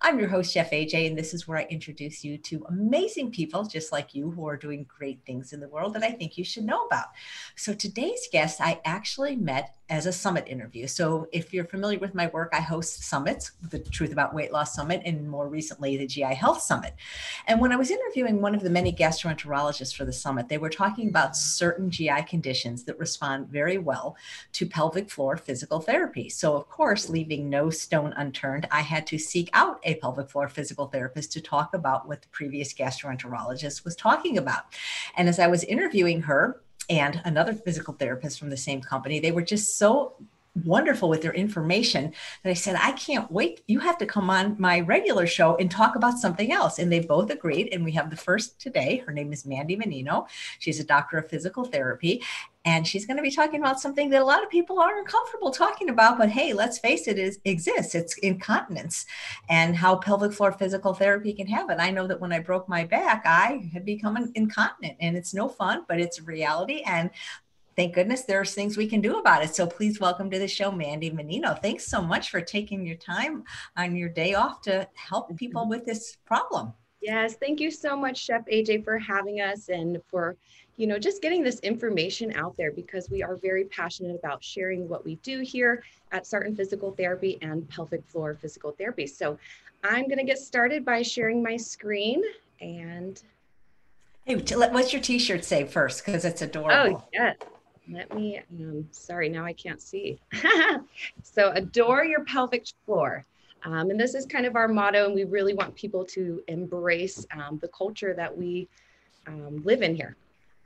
I'm your host, Chef AJ, and this is where I introduce you to amazing people just like you who are doing great things in the world that I think you should know about. So today's guest, I actually met as a summit interview. So if you're familiar with my work, I host summits, the Truth About Weight Loss Summit, and more recently, the GI Health Summit. And when I was interviewing one of the many gastroenterologists for the summit, they were talking about certain GI conditions that respond very well to pelvic floor physical therapy. So, of course, leaving no stone unturned, I had to seek out a pelvic floor physical therapist to talk about what the previous gastroenterologist was talking about. And as I was interviewing her, and another physical therapist from the same company. They were just so wonderful with their information that I said, I can't wait. You have to come on my regular show and talk about something else. And they both agreed. And we have the first today. Her name is Mandy Mannino. She's a doctor of physical therapy. And she's going to be talking about something that a lot of people aren't comfortable talking about. But hey, let's face it, it exists. It's incontinence and how pelvic floor physical therapy can have it. I know that when I broke my back, I had become an incontinent and it's no fun, but it's reality. And thank goodness there's things we can do about it. So please welcome to the show, Mandy Mannino. Thanks so much for taking your time on your day off to help people with this problem. Yes, thank you so much, Chef AJ, for having us and for, you know, just getting this information out there because we are very passionate about sharing what we do here at Sarton Physical Therapy and Pelvic Floor Physical Therapy. So I'm going to get started by sharing my screen and. Hey, what's your t-shirt say first? Because it's adorable. Oh, yes let me, um, sorry, now I can't see. so adore your pelvic floor. Um, and this is kind of our motto, and we really want people to embrace um, the culture that we um, live in here.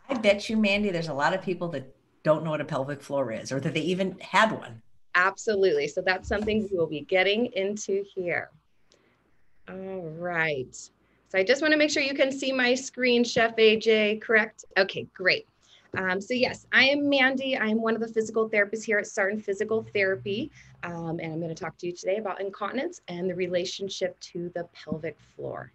I bet you, Mandy, there's a lot of people that don't know what a pelvic floor is or that they even had one. Absolutely. So that's something we will be getting into here. All right. So I just want to make sure you can see my screen, Chef AJ, correct? Okay, great. Um, so yes, I am Mandy. I am one of the physical therapists here at Sarton Physical Therapy. Um, and I'm going to talk to you today about incontinence and the relationship to the pelvic floor.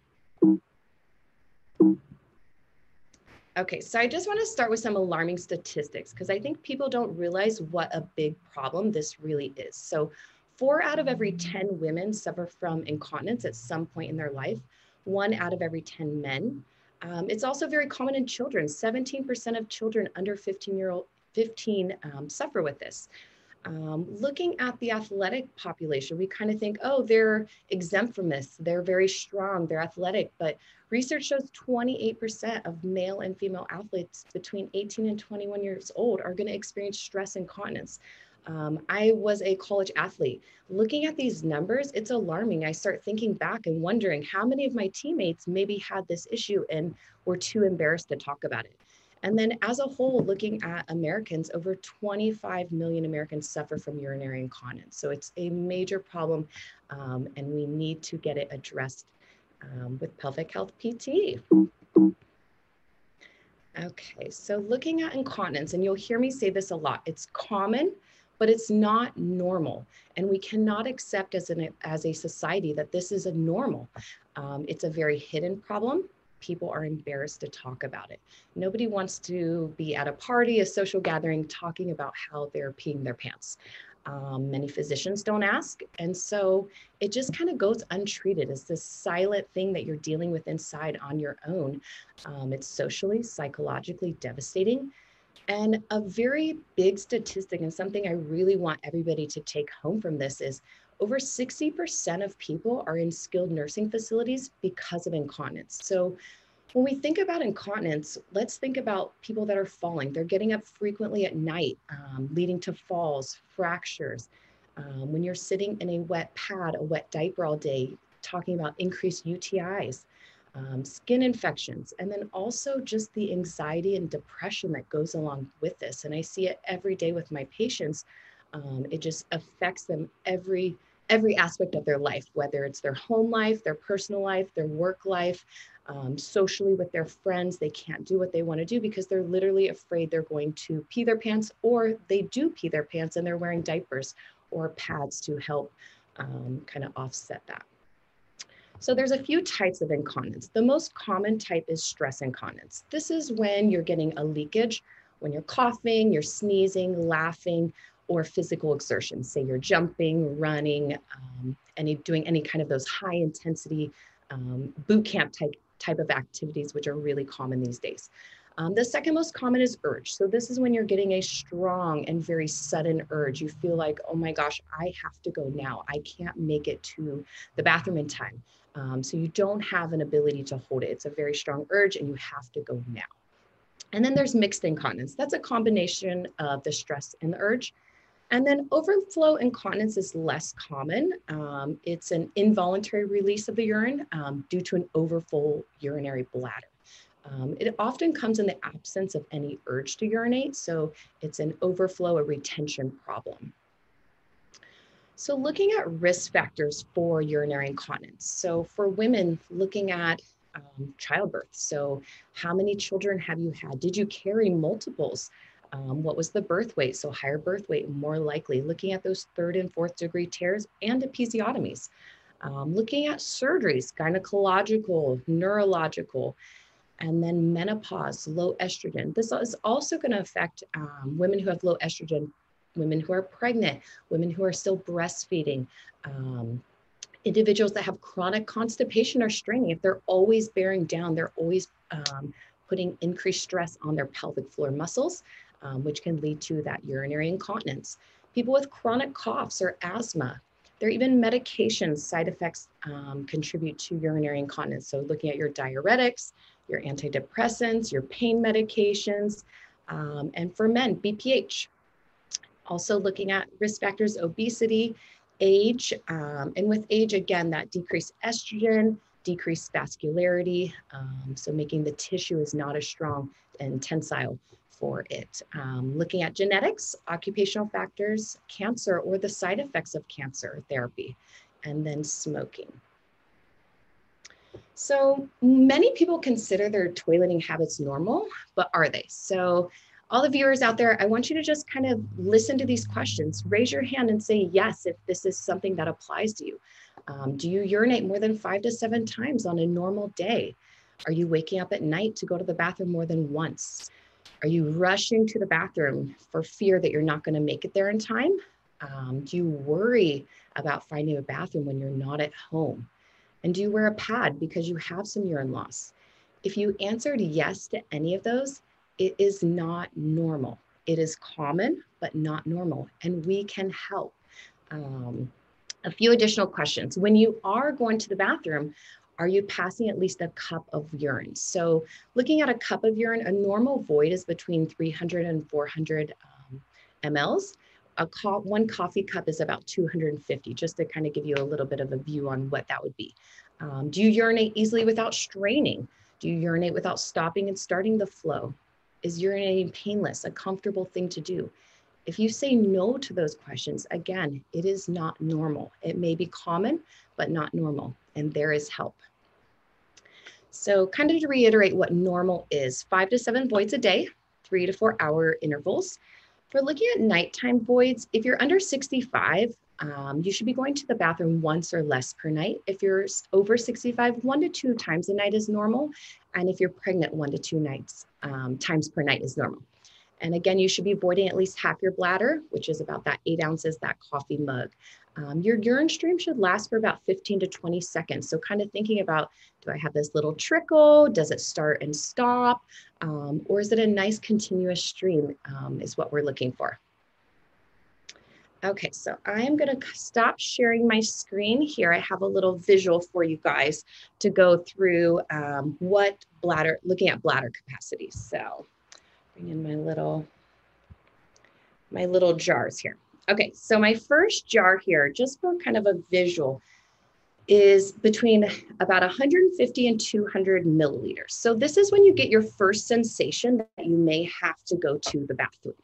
Okay, so I just want to start with some alarming statistics because I think people don't realize what a big problem this really is. So four out of every 10 women suffer from incontinence at some point in their life. One out of every 10 men um, it's also very common in children. 17% of children under 15 year old 15 um, suffer with this. Um, looking at the athletic population, we kind of think, oh, they're exempt from this. They're very strong, they're athletic. But research shows 28% of male and female athletes between 18 and 21 years old are going to experience stress incontinence. Um, I was a college athlete. Looking at these numbers, it's alarming. I start thinking back and wondering how many of my teammates maybe had this issue and were too embarrassed to talk about it. And then, as a whole, looking at Americans, over 25 million Americans suffer from urinary incontinence. So it's a major problem, um, and we need to get it addressed um, with pelvic health PT. Okay, so looking at incontinence, and you'll hear me say this a lot, it's common, but it's not normal. And we cannot accept as, an, as a society that this is a normal. Um, it's a very hidden problem. People are embarrassed to talk about it. Nobody wants to be at a party, a social gathering, talking about how they're peeing their pants. Um, many physicians don't ask. And so it just kind of goes untreated as this silent thing that you're dealing with inside on your own. Um, it's socially, psychologically devastating. And a very big statistic, and something I really want everybody to take home from this, is over 60% of people are in skilled nursing facilities because of incontinence. So when we think about incontinence, let's think about people that are falling. They're getting up frequently at night, um, leading to falls, fractures. Um, when you're sitting in a wet pad, a wet diaper all day, talking about increased UTIs um, skin infections, and then also just the anxiety and depression that goes along with this. And I see it every day with my patients. Um, it just affects them every every aspect of their life, whether it's their home life, their personal life, their work life, um, socially with their friends. They can't do what they want to do because they're literally afraid they're going to pee their pants, or they do pee their pants and they're wearing diapers or pads to help um, kind of offset that. So there's a few types of incontinence. The most common type is stress incontinence. This is when you're getting a leakage, when you're coughing, you're sneezing, laughing, or physical exertion. Say you're jumping, running, um, any doing any kind of those high intensity um, boot camp type type of activities, which are really common these days. Um, the second most common is urge. So this is when you're getting a strong and very sudden urge. You feel like, oh my gosh, I have to go now. I can't make it to the bathroom in time. Um, so you don't have an ability to hold it. It's a very strong urge and you have to go now. And then there's mixed incontinence. That's a combination of the stress and the urge. And then overflow incontinence is less common. Um, it's an involuntary release of the urine um, due to an overfull urinary bladder. Um, it often comes in the absence of any urge to urinate, so it's an overflow a retention problem. So looking at risk factors for urinary incontinence. So for women, looking at um, childbirth. So how many children have you had? Did you carry multiples? Um, what was the birth weight? So higher birth weight, more likely. Looking at those third and fourth degree tears and episiotomies. Um, looking at surgeries, gynecological, neurological, and then menopause, low estrogen. This is also going to affect um, women who have low estrogen, women who are pregnant, women who are still breastfeeding, um, individuals that have chronic constipation or straining. If they're always bearing down, they're always um, putting increased stress on their pelvic floor muscles, um, which can lead to that urinary incontinence. People with chronic coughs or asthma, there are even medications, side effects um, contribute to urinary incontinence. So looking at your diuretics, your antidepressants, your pain medications, um, and for men, BPH. Also looking at risk factors, obesity, age, um, and with age, again, that decreased estrogen, decreased vascularity, um, so making the tissue is not as strong and tensile for it. Um, looking at genetics, occupational factors, cancer, or the side effects of cancer therapy, and then smoking. So many people consider their toileting habits normal, but are they? So all the viewers out there, I want you to just kind of listen to these questions. Raise your hand and say yes if this is something that applies to you. Um, do you urinate more than five to seven times on a normal day? Are you waking up at night to go to the bathroom more than once? Are you rushing to the bathroom for fear that you're not going to make it there in time? Um, do you worry about finding a bathroom when you're not at home? And do you wear a pad because you have some urine loss? If you answered yes to any of those, it is not normal. It is common, but not normal. And we can help. Um, a few additional questions. When you are going to the bathroom, are you passing at least a cup of urine? So looking at a cup of urine, a normal void is between 300 and 400 um, mLs a co- one coffee cup is about 250, just to kind of give you a little bit of a view on what that would be. Um, do you urinate easily without straining? Do you urinate without stopping and starting the flow? Is urinating painless, a comfortable thing to do? If you say no to those questions, again, it is not normal. It may be common, but not normal, and there is help. So, kind of to reiterate what normal is five to seven voids a day, three to four hour intervals. For looking at nighttime voids, if you're under 65, um, you should be going to the bathroom once or less per night. If you're over 65, one to two times a night is normal. And if you're pregnant, one to two nights um, times per night is normal. And again, you should be voiding at least half your bladder, which is about that eight ounces, that coffee mug. Um, your urine stream should last for about 15 to 20 seconds. So kind of thinking about, do I have this little trickle? Does it start and stop? Um, or is it a nice continuous stream um, is what we're looking for. Okay, so I'm gonna stop sharing my screen here. I have a little visual for you guys to go through um, what bladder, looking at bladder capacity. So bring in my little, my little jars here. Okay, so my first jar here, just for kind of a visual, is between about 150 and 200 milliliters. So this is when you get your first sensation that you may have to go to the bathroom.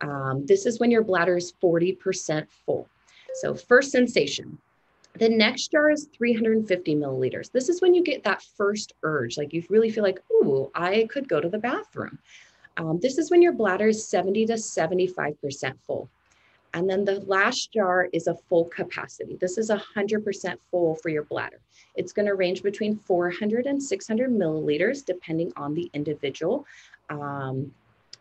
Um, this is when your bladder is 40% full. So first sensation. The next jar is 350 milliliters. This is when you get that first urge, like you really feel like, ooh, I could go to the bathroom. Um, this is when your bladder is 70 to 75% full. And then the last jar is a full capacity. This is 100% full for your bladder. It's going to range between 400 and 600 milliliters, depending on the individual. Um,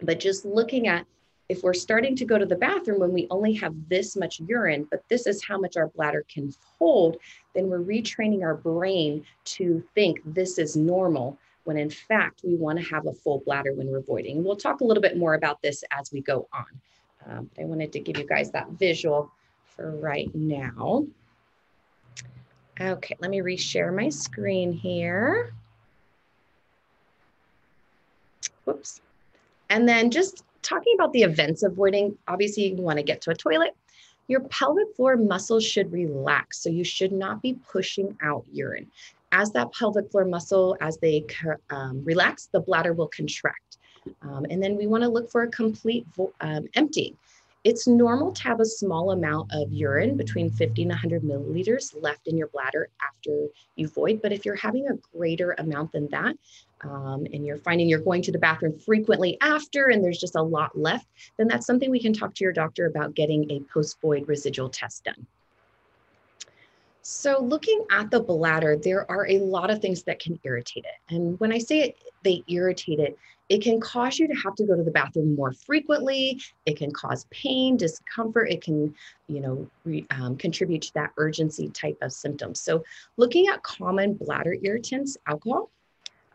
but just looking at if we're starting to go to the bathroom when we only have this much urine, but this is how much our bladder can hold, then we're retraining our brain to think this is normal when in fact we want to have a full bladder when we're voiding. We'll talk a little bit more about this as we go on. Um, I wanted to give you guys that visual for right now. Okay, let me reshare my screen here. Whoops. And then just talking about the events of voiding, obviously you want to get to a toilet. Your pelvic floor muscles should relax. So you should not be pushing out urine. As that pelvic floor muscle, as they um, relax, the bladder will contract. Um, and then we want to look for a complete um, emptying. It's normal to have a small amount of urine between 50 and 100 milliliters left in your bladder after you void. But if you're having a greater amount than that, um, and you're finding you're going to the bathroom frequently after and there's just a lot left, then that's something we can talk to your doctor about getting a post void residual test done. So looking at the bladder, there are a lot of things that can irritate it. And when I say it, they irritate it, it can cause you to have to go to the bathroom more frequently. It can cause pain, discomfort. It can, you know, re, um, contribute to that urgency type of symptoms. So looking at common bladder irritants, alcohol,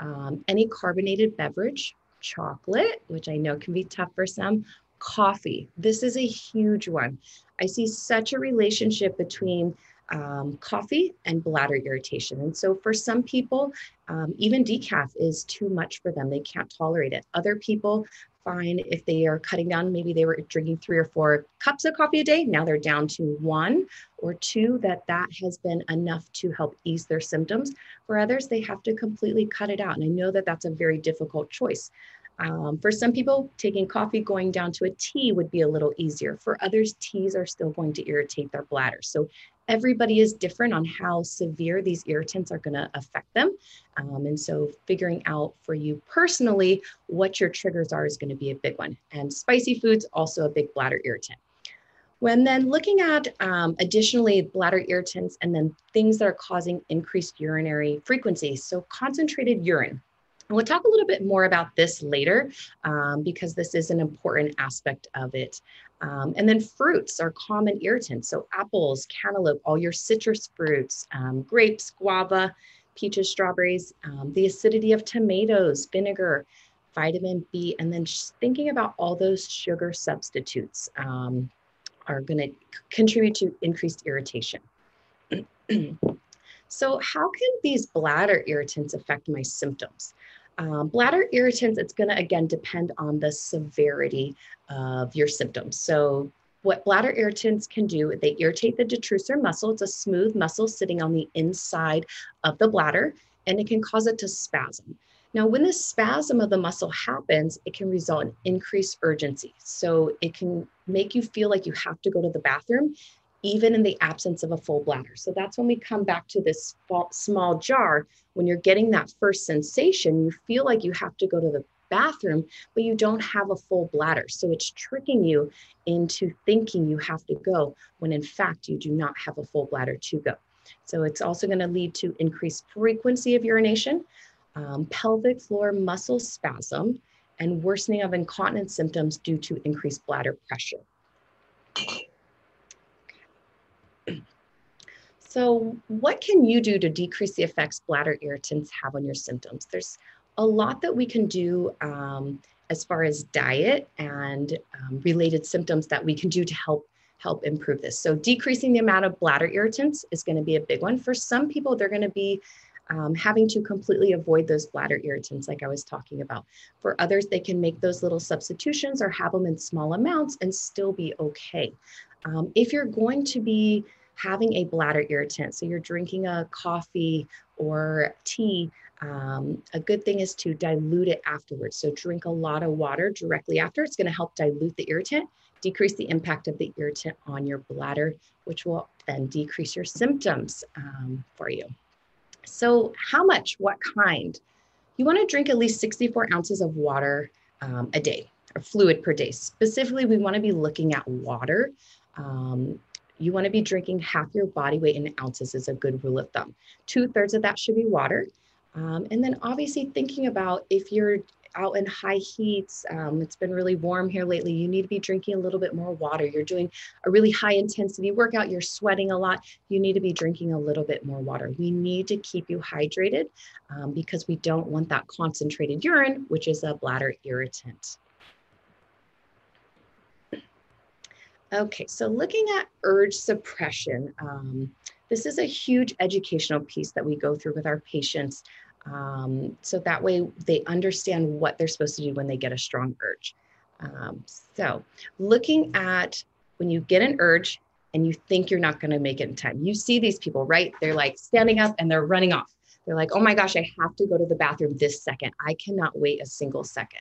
um, any carbonated beverage, chocolate, which I know can be tough for some, coffee. This is a huge one. I see such a relationship between um, coffee and bladder irritation. And so for some people, um, even decaf is too much for them. They can't tolerate it. Other people find if they are cutting down, maybe they were drinking three or four cups of coffee a day. Now they're down to one or two, that that has been enough to help ease their symptoms. For others, they have to completely cut it out. And I know that that's a very difficult choice. Um, for some people, taking coffee going down to a tea would be a little easier. For others, teas are still going to irritate their bladder. So everybody is different on how severe these irritants are going to affect them. Um, and so figuring out for you personally what your triggers are is going to be a big one. And spicy foods, also a big bladder irritant. When then looking at um, additionally bladder irritants and then things that are causing increased urinary frequency. So concentrated urine. We'll talk a little bit more about this later um, because this is an important aspect of it. Um, and then fruits are common irritants. So apples, cantaloupe, all your citrus fruits, um, grapes, guava, peaches, strawberries, um, the acidity of tomatoes, vinegar, vitamin B, and then thinking about all those sugar substitutes um, are going to contribute to increased irritation. so how can these bladder irritants affect my symptoms? Um, bladder irritants, it's going to again depend on the severity of your symptoms. So, what bladder irritants can do, they irritate the detrusor muscle. It's a smooth muscle sitting on the inside of the bladder, and it can cause it to spasm. Now, when this spasm of the muscle happens, it can result in increased urgency. So, it can make you feel like you have to go to the bathroom even in the absence of a full bladder. So that's when we come back to this small jar. When you're getting that first sensation, you feel like you have to go to the bathroom, but you don't have a full bladder. So it's tricking you into thinking you have to go when in fact you do not have a full bladder to go. So it's also going to lead to increased frequency of urination, um, pelvic floor muscle spasm, and worsening of incontinence symptoms due to increased bladder pressure. So, what can you do to decrease the effects bladder irritants have on your symptoms? There's a lot that we can do um, as far as diet and um, related symptoms that we can do to help help improve this. So, decreasing the amount of bladder irritants is going to be a big one. For some people, they're going to be um, having to completely avoid those bladder irritants, like I was talking about. For others, they can make those little substitutions or have them in small amounts and still be okay. Um, if you're going to be having a bladder irritant, so you're drinking a coffee or tea, um, a good thing is to dilute it afterwards. So drink a lot of water directly after. It's going to help dilute the irritant, decrease the impact of the irritant on your bladder, which will then decrease your symptoms um, for you. So how much, what kind? You want to drink at least 64 ounces of water um, a day or fluid per day. Specifically, we want to be looking at water. Um, you want to be drinking half your body weight in ounces is a good rule of thumb. Two thirds of that should be water. Um, and then obviously thinking about if you're out in high heats, um, it's been really warm here lately, you need to be drinking a little bit more water. You're doing a really high intensity workout, you're sweating a lot, you need to be drinking a little bit more water. We need to keep you hydrated um, because we don't want that concentrated urine, which is a bladder irritant. Okay, so looking at urge suppression, um, this is a huge educational piece that we go through with our patients. Um, so that way they understand what they're supposed to do when they get a strong urge. Um, so looking at when you get an urge and you think you're not going to make it in time, you see these people, right? They're like standing up and they're running off. They're like, oh my gosh, I have to go to the bathroom this second. I cannot wait a single second.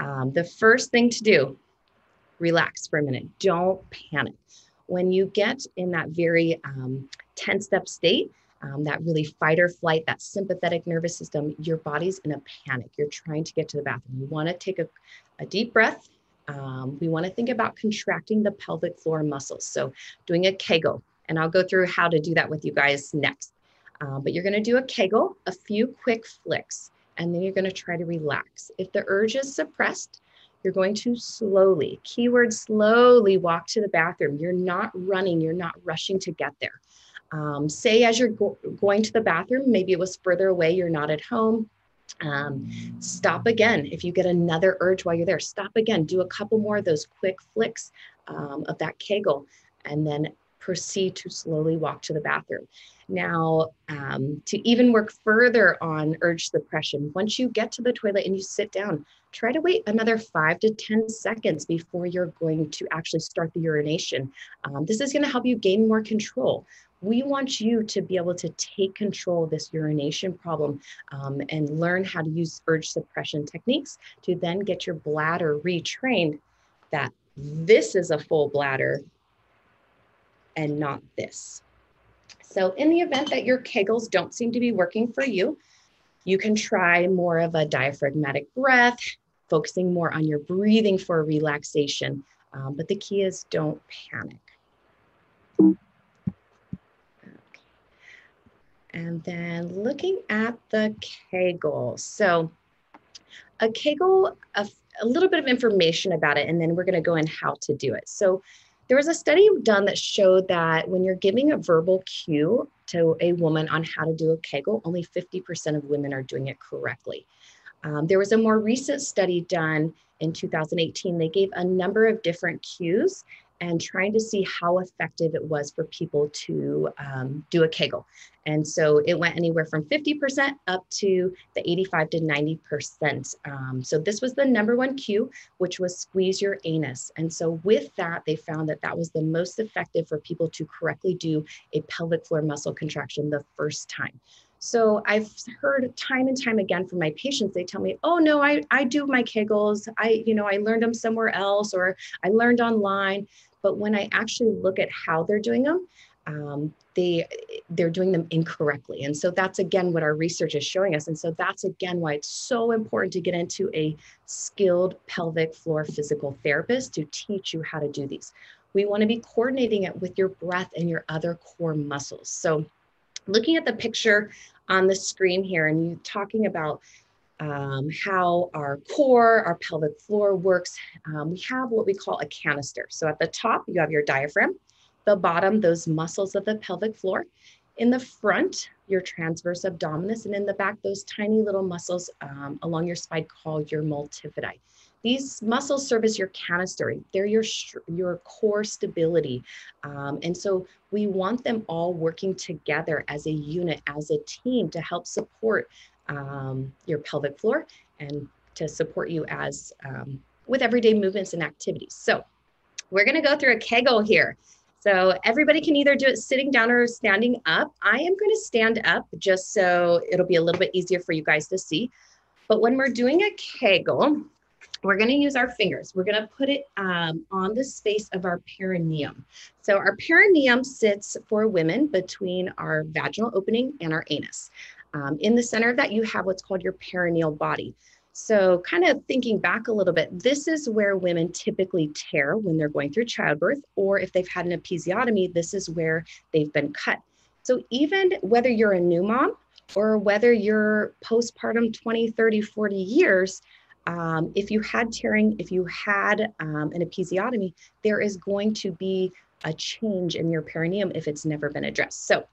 Um, the first thing to do relax for a minute. Don't panic. When you get in that very um, tensed up state, um, that really fight or flight, that sympathetic nervous system, your body's in a panic. You're trying to get to the bathroom. You want to take a, a deep breath. Um, we want to think about contracting the pelvic floor muscles. So, doing a Kegel, and I'll go through how to do that with you guys next. Um, but you're going to do a Kegel, a few quick flicks, and then you're going to try to relax. If the urge is suppressed, you're going to slowly, keyword slowly walk to the bathroom. You're not running, you're not rushing to get there. Um, say as you're go- going to the bathroom, maybe it was further away, you're not at home. Um, stop again. If you get another urge while you're there, stop again. Do a couple more of those quick flicks um, of that Kegel and then proceed to slowly walk to the bathroom. Now, um, to even work further on urge suppression, once you get to the toilet and you sit down, try to wait another five to 10 seconds before you're going to actually start the urination. Um, this is going to help you gain more control. We want you to be able to take control of this urination problem um, and learn how to use urge suppression techniques to then get your bladder retrained that this is a full bladder and not this. So in the event that your Kegels don't seem to be working for you, you can try more of a diaphragmatic breath, focusing more on your breathing for relaxation. Um, but the key is don't panic. And then looking at the Kegel. So a Kegel, a, a little bit of information about it, and then we're going to go in how to do it. So there was a study done that showed that when you're giving a verbal cue to a woman on how to do a Kegel, only 50% of women are doing it correctly. Um, there was a more recent study done in 2018. They gave a number of different cues and trying to see how effective it was for people to um, do a Kegel. And so it went anywhere from 50% up to the 85 to 90%. Um, so this was the number one cue, which was squeeze your anus. And so with that, they found that that was the most effective for people to correctly do a pelvic floor muscle contraction the first time. So I've heard time and time again from my patients, they tell me, oh no, I, I do my Kegels. I, you know, I learned them somewhere else or I learned online. But when I actually look at how they're doing them, um, they they're doing them incorrectly. And so that's again what our research is showing us. And so that's again why it's so important to get into a skilled pelvic floor physical therapist to teach you how to do these. We want to be coordinating it with your breath and your other core muscles. So looking at the picture on the screen here and you talking about um, how our core, our pelvic floor works, um, we have what we call a canister. So at the top, you have your diaphragm, the bottom, those muscles of the pelvic floor. In the front, your transverse abdominis, and in the back, those tiny little muscles um, along your spine called your multifidi. These muscles serve as your canister. They're your, your core stability. Um, and so we want them all working together as a unit, as a team to help support um, your pelvic floor and to support you as um, with everyday movements and activities. So we're gonna go through a Kegel here. So everybody can either do it sitting down or standing up. I am going to stand up just so it'll be a little bit easier for you guys to see. But when we're doing a Kegel, we're going to use our fingers. We're going to put it um, on the space of our perineum. So our perineum sits for women between our vaginal opening and our anus. Um, in the center of that, you have what's called your perineal body. So, kind of thinking back a little bit, this is where women typically tear when they're going through childbirth, or if they've had an episiotomy, this is where they've been cut. So, even whether you're a new mom or whether you're postpartum 20, 30, 40 years, Um, if you had tearing, if you had um, an episiotomy, there is going to be a change in your perineum if it's never been addressed. So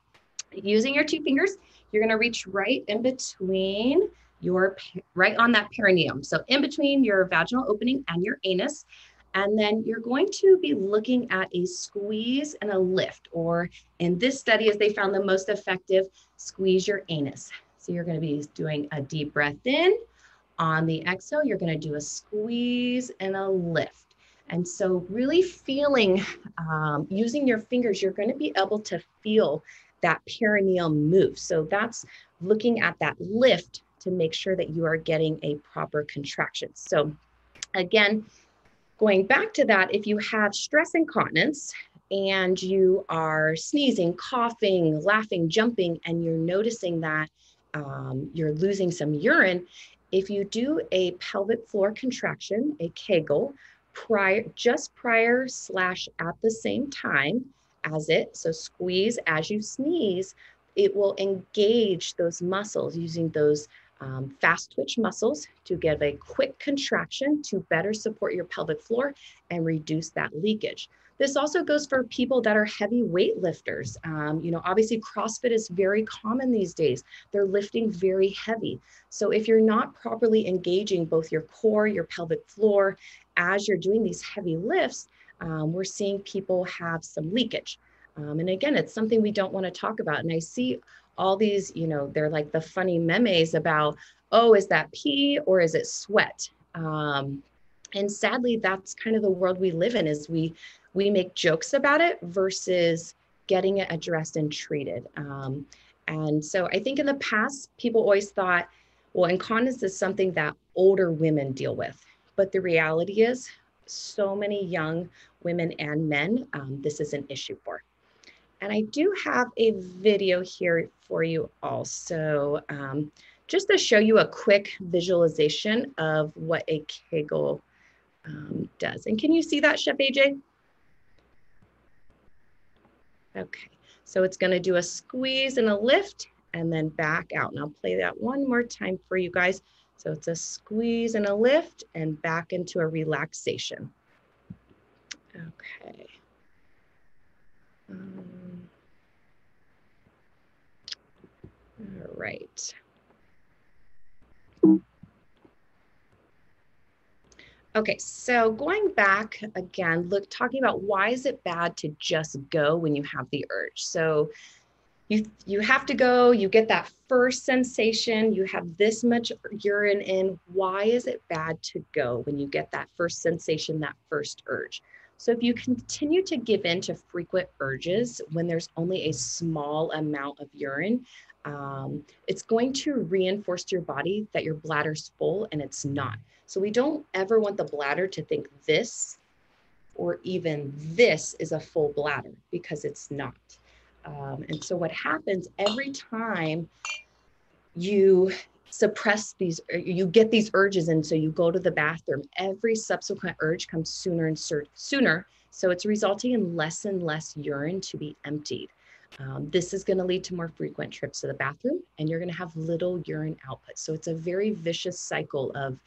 using your two fingers, you're gonna reach right in between your, right on that perineum. So in between your vaginal opening and your anus. And then you're going to be looking at a squeeze and a lift, or in this study, as they found the most effective, squeeze your anus. So you're going to be doing a deep breath in. On the exhale, you're going to do a squeeze and a lift. And so, really feeling, um, using your fingers, you're going to be able to feel that perineal move. So, that's looking at that lift to make sure that you are getting a proper contraction. So, again, Going back to that, if you have stress incontinence and you are sneezing, coughing, laughing, jumping, and you're noticing that um, you're losing some urine, if you do a pelvic floor contraction, a Kegel, prior, just prior slash at the same time as it, so squeeze as you sneeze, it will engage those muscles using those um, fast twitch muscles to give a quick contraction to better support your pelvic floor and reduce that leakage. This also goes for people that are heavy weight lifters. Um, you know, obviously CrossFit is very common these days. They're lifting very heavy. So if you're not properly engaging both your core, your pelvic floor, as you're doing these heavy lifts, um, we're seeing people have some leakage. Um, and again, it's something we don't want to talk about. And I see all these, you know, they're like the funny memes about, oh, is that pee or is it sweat? Um, and sadly, that's kind of the world we live in. Is we we make jokes about it versus getting it addressed and treated. Um, and so I think in the past, people always thought, well, incontinence is something that older women deal with. But the reality is, so many young women and men, um, this is an issue for. And I do have a video here for you also, um, just to show you a quick visualization of what a Kegel um, does. And can you see that, Chef AJ? Okay, so it's gonna do a squeeze and a lift and then back out. And I'll play that one more time for you guys. So it's a squeeze and a lift and back into a relaxation. Okay. Um, all right. Okay, so going back again, look, talking about why is it bad to just go when you have the urge? So you you have to go, you get that first sensation, you have this much urine in. Why is it bad to go when you get that first sensation, that first urge? So if you continue to give in to frequent urges when there's only a small amount of urine, um, it's going to reinforce to your body that your bladder's full and it's not. So we don't ever want the bladder to think this or even this is a full bladder because it's not. Um, and so what happens every time you suppress these, you get these urges and so you go to the bathroom, every subsequent urge comes sooner and sooner. So it's resulting in less and less urine to be emptied. Um, this is going to lead to more frequent trips to the bathroom and you're going to have little urine output. So it's a very vicious cycle of,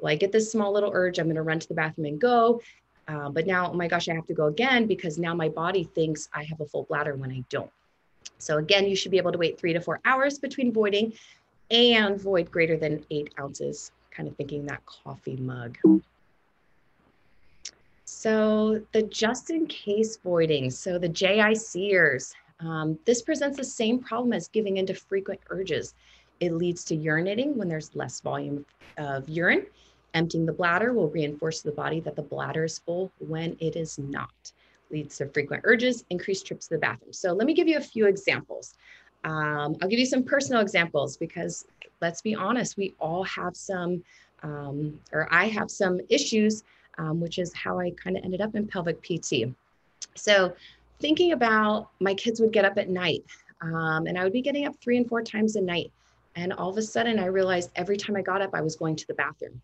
well, I get this small little urge, I'm going to run to the bathroom and go. Uh, but now, oh my gosh, I have to go again because now my body thinks I have a full bladder when I don't. So again, you should be able to wait three to four hours between voiding and void greater than eight ounces, kind of thinking that coffee mug. So the just in case voiding, so the JICers, um, this presents the same problem as giving into frequent urges. It leads to urinating when there's less volume of urine. Emptying the bladder will reinforce the body that the bladder is full when it is not. Leads to frequent urges, increased trips to the bathroom. So let me give you a few examples. Um, I'll give you some personal examples because let's be honest, we all have some, um, or I have some issues, um, which is how I kind of ended up in pelvic PT. So thinking about my kids would get up at night um, and I would be getting up three and four times a night. And all of a sudden I realized every time I got up, I was going to the bathroom.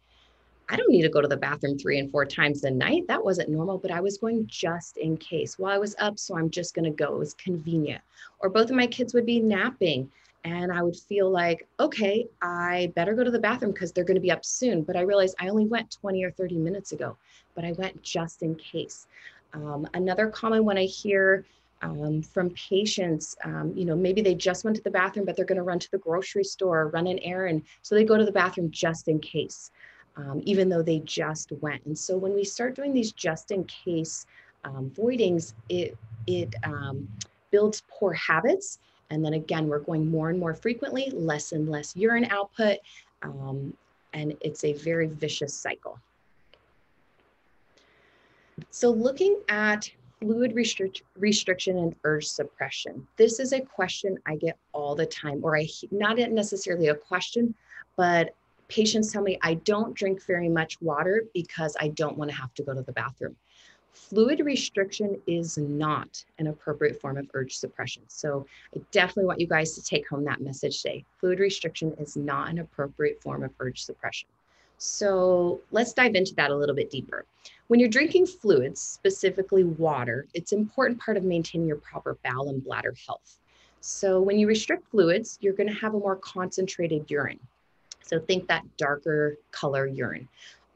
I don't need to go to the bathroom three and four times a night. That wasn't normal, but I was going just in case. While I was up, so I'm just going to go. It was convenient. Or both of my kids would be napping and I would feel like, okay, I better go to the bathroom because they're going to be up soon. But I realized I only went 20 or 30 minutes ago, but I went just in case. Um, another common one I hear um, from patients, um, you know, maybe they just went to the bathroom, but they're going to run to the grocery store, run an errand. So they go to the bathroom just in case, um, even though they just went. And so when we start doing these just in case um, voidings, it, it um, builds poor habits. And then again, we're going more and more frequently, less and less urine output. Um, and it's a very vicious cycle. So looking at fluid restric restriction and urge suppression. This is a question I get all the time, or I not necessarily a question, but patients tell me I don't drink very much water because I don't want to have to go to the bathroom. Fluid restriction is not an appropriate form of urge suppression. So I definitely want you guys to take home that message today. Fluid restriction is not an appropriate form of urge suppression. So let's dive into that a little bit deeper. When you're drinking fluids, specifically water, it's an important part of maintaining your proper bowel and bladder health. So when you restrict fluids, you're going to have a more concentrated urine. So think that darker color urine.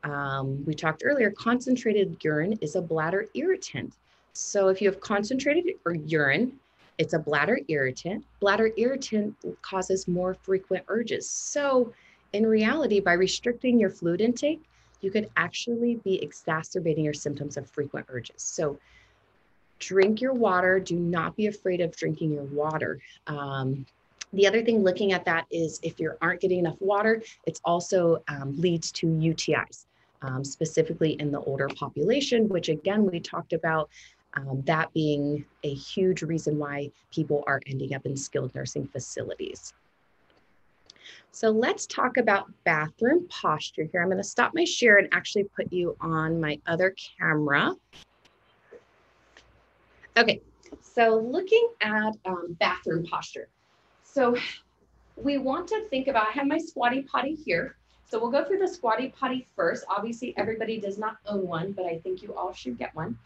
Um, we talked earlier, concentrated urine is a bladder irritant. So if you have concentrated urine, it's a bladder irritant. Bladder irritant causes more frequent urges. So in reality, by restricting your fluid intake, you could actually be exacerbating your symptoms of frequent urges. So drink your water. Do not be afraid of drinking your water. Um, the other thing looking at that is if you aren't getting enough water, it's also um, leads to UTIs, um, specifically in the older population, which again, we talked about um, that being a huge reason why people are ending up in skilled nursing facilities. So let's talk about bathroom posture here. I'm gonna stop my share and actually put you on my other camera. Okay, so looking at um, bathroom posture. So we want to think about, I have my squatty potty here. So we'll go through the squatty potty first. Obviously everybody does not own one, but I think you all should get one.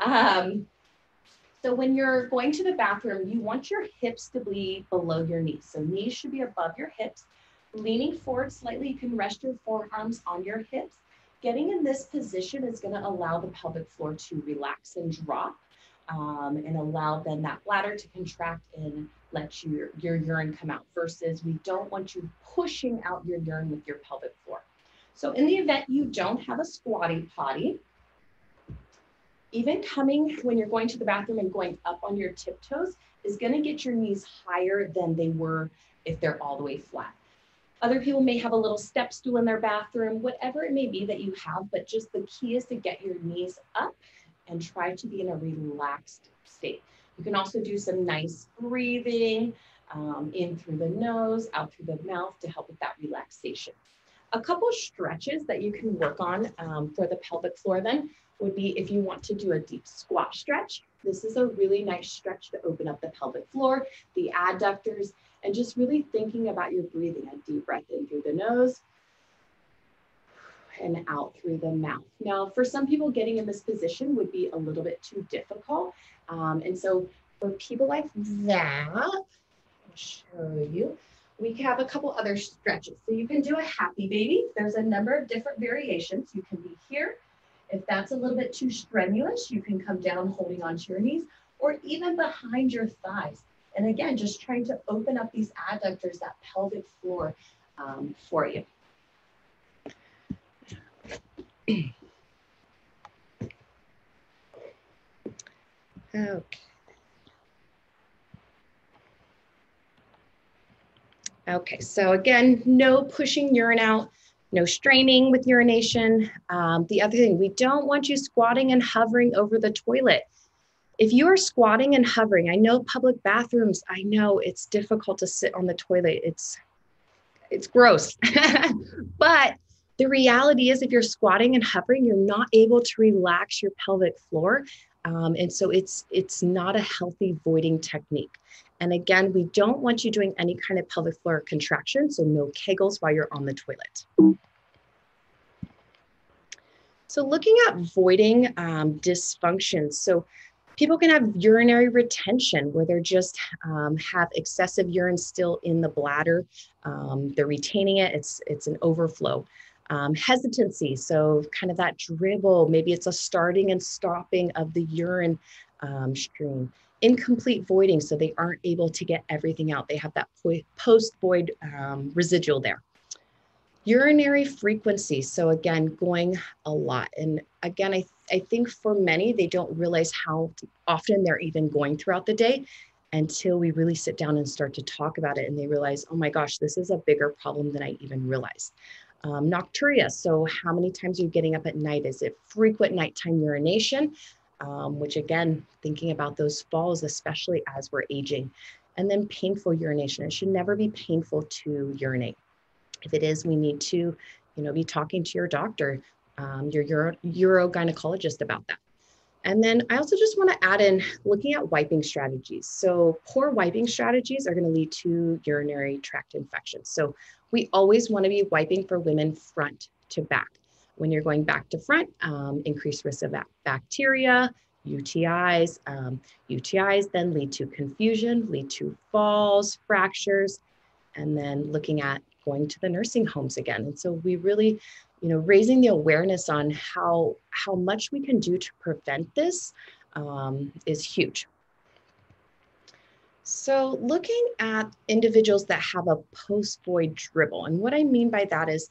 Um, so when you're going to the bathroom, you want your hips to be below your knees. So knees should be above your hips. Leaning forward slightly, you can rest your forearms on your hips. Getting in this position is going to allow the pelvic floor to relax and drop um, and allow then that bladder to contract and let your, your urine come out versus we don't want you pushing out your urine with your pelvic floor. So in the event you don't have a squatty potty, even coming when you're going to the bathroom and going up on your tiptoes is going to get your knees higher than they were if they're all the way flat. Other people may have a little step stool in their bathroom, whatever it may be that you have, but just the key is to get your knees up and try to be in a relaxed state. You can also do some nice breathing um, in through the nose, out through the mouth to help with that relaxation. A couple stretches that you can work on um, for the pelvic floor then would be if you want to do a deep squat stretch. This is a really nice stretch to open up the pelvic floor, the adductors, and just really thinking about your breathing. A deep breath in through the nose and out through the mouth. Now, for some people, getting in this position would be a little bit too difficult. Um, and so for people like that, I'll show you, we have a couple other stretches. So you can do a happy baby. There's a number of different variations. You can be here. If that's a little bit too strenuous, you can come down holding onto your knees or even behind your thighs. And again, just trying to open up these adductors, that pelvic floor um, for you. Okay. Okay, so again, no pushing urine out, no straining with urination. Um, the other thing, we don't want you squatting and hovering over the toilet. If you are squatting and hovering, I know public bathrooms, I know it's difficult to sit on the toilet. It's it's gross. but the reality is if you're squatting and hovering, you're not able to relax your pelvic floor. Um, and so it's it's not a healthy voiding technique. And again, we don't want you doing any kind of pelvic floor contraction, so no kegels while you're on the toilet. So looking at voiding um, dysfunctions. So People can have urinary retention where they're just um, have excessive urine still in the bladder. Um, they're retaining it. It's it's an overflow. Um, hesitancy, so kind of that dribble. Maybe it's a starting and stopping of the urine um, stream. Incomplete voiding, so they aren't able to get everything out. They have that post void um, residual there. Urinary frequency. So again, going a lot. And again, I, I think for many, they don't realize how often they're even going throughout the day until we really sit down and start to talk about it and they realize, oh my gosh, this is a bigger problem than I even realized. Um, nocturia, so how many times are you getting up at night? Is it frequent nighttime urination? Um, which again, thinking about those falls, especially as we're aging. And then painful urination. It should never be painful to urinate. If it is, we need to, you know, be talking to your doctor, um, your uro, urogynecologist about that. And then I also just want to add in looking at wiping strategies. So poor wiping strategies are going to lead to urinary tract infections. So we always want to be wiping for women front to back. When you're going back to front, um, increased risk of bacteria, UTIs. Um, UTIs then lead to confusion, lead to falls, fractures, and then looking at going to the nursing homes again. And so we really, you know, raising the awareness on how how much we can do to prevent this um, is huge. So looking at individuals that have a post-void dribble, and what I mean by that is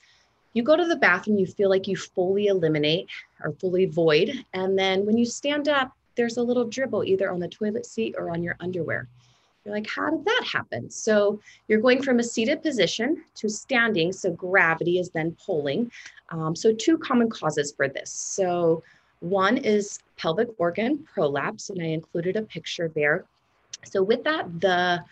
you go to the bathroom, you feel like you fully eliminate or fully void, and then when you stand up, there's a little dribble either on the toilet seat or on your underwear. You're like, how did that happen? So you're going from a seated position to standing. So gravity is then pulling. Um, so two common causes for this. So one is pelvic organ prolapse, and I included a picture there. So with that, the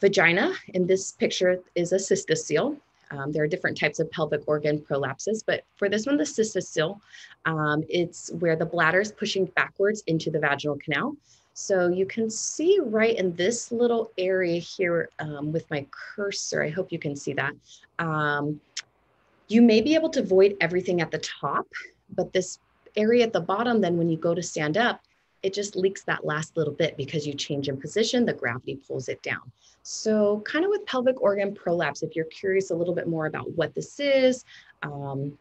vagina in this picture is a cystocele. Um, there are different types of pelvic organ prolapses, but for this one, the cystocele, um, it's where the bladder is pushing backwards into the vaginal canal. So you can see right in this little area here um, with my cursor, I hope you can see that. Um, you may be able to void everything at the top, but this area at the bottom, then when you go to stand up, it just leaks that last little bit because you change in position, the gravity pulls it down. So kind of with pelvic organ prolapse, if you're curious a little bit more about what this is, um,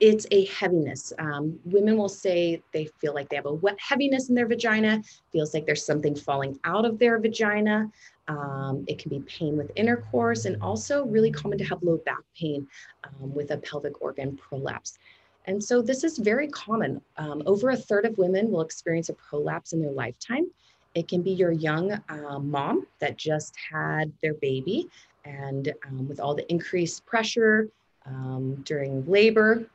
it's a heaviness. Um, women will say they feel like they have a wet heaviness in their vagina, feels like there's something falling out of their vagina. Um, it can be pain with intercourse and also really common to have low back pain um, with a pelvic organ prolapse. And so this is very common. Um, over a third of women will experience a prolapse in their lifetime. It can be your young uh, mom that just had their baby and um, with all the increased pressure um, during labor,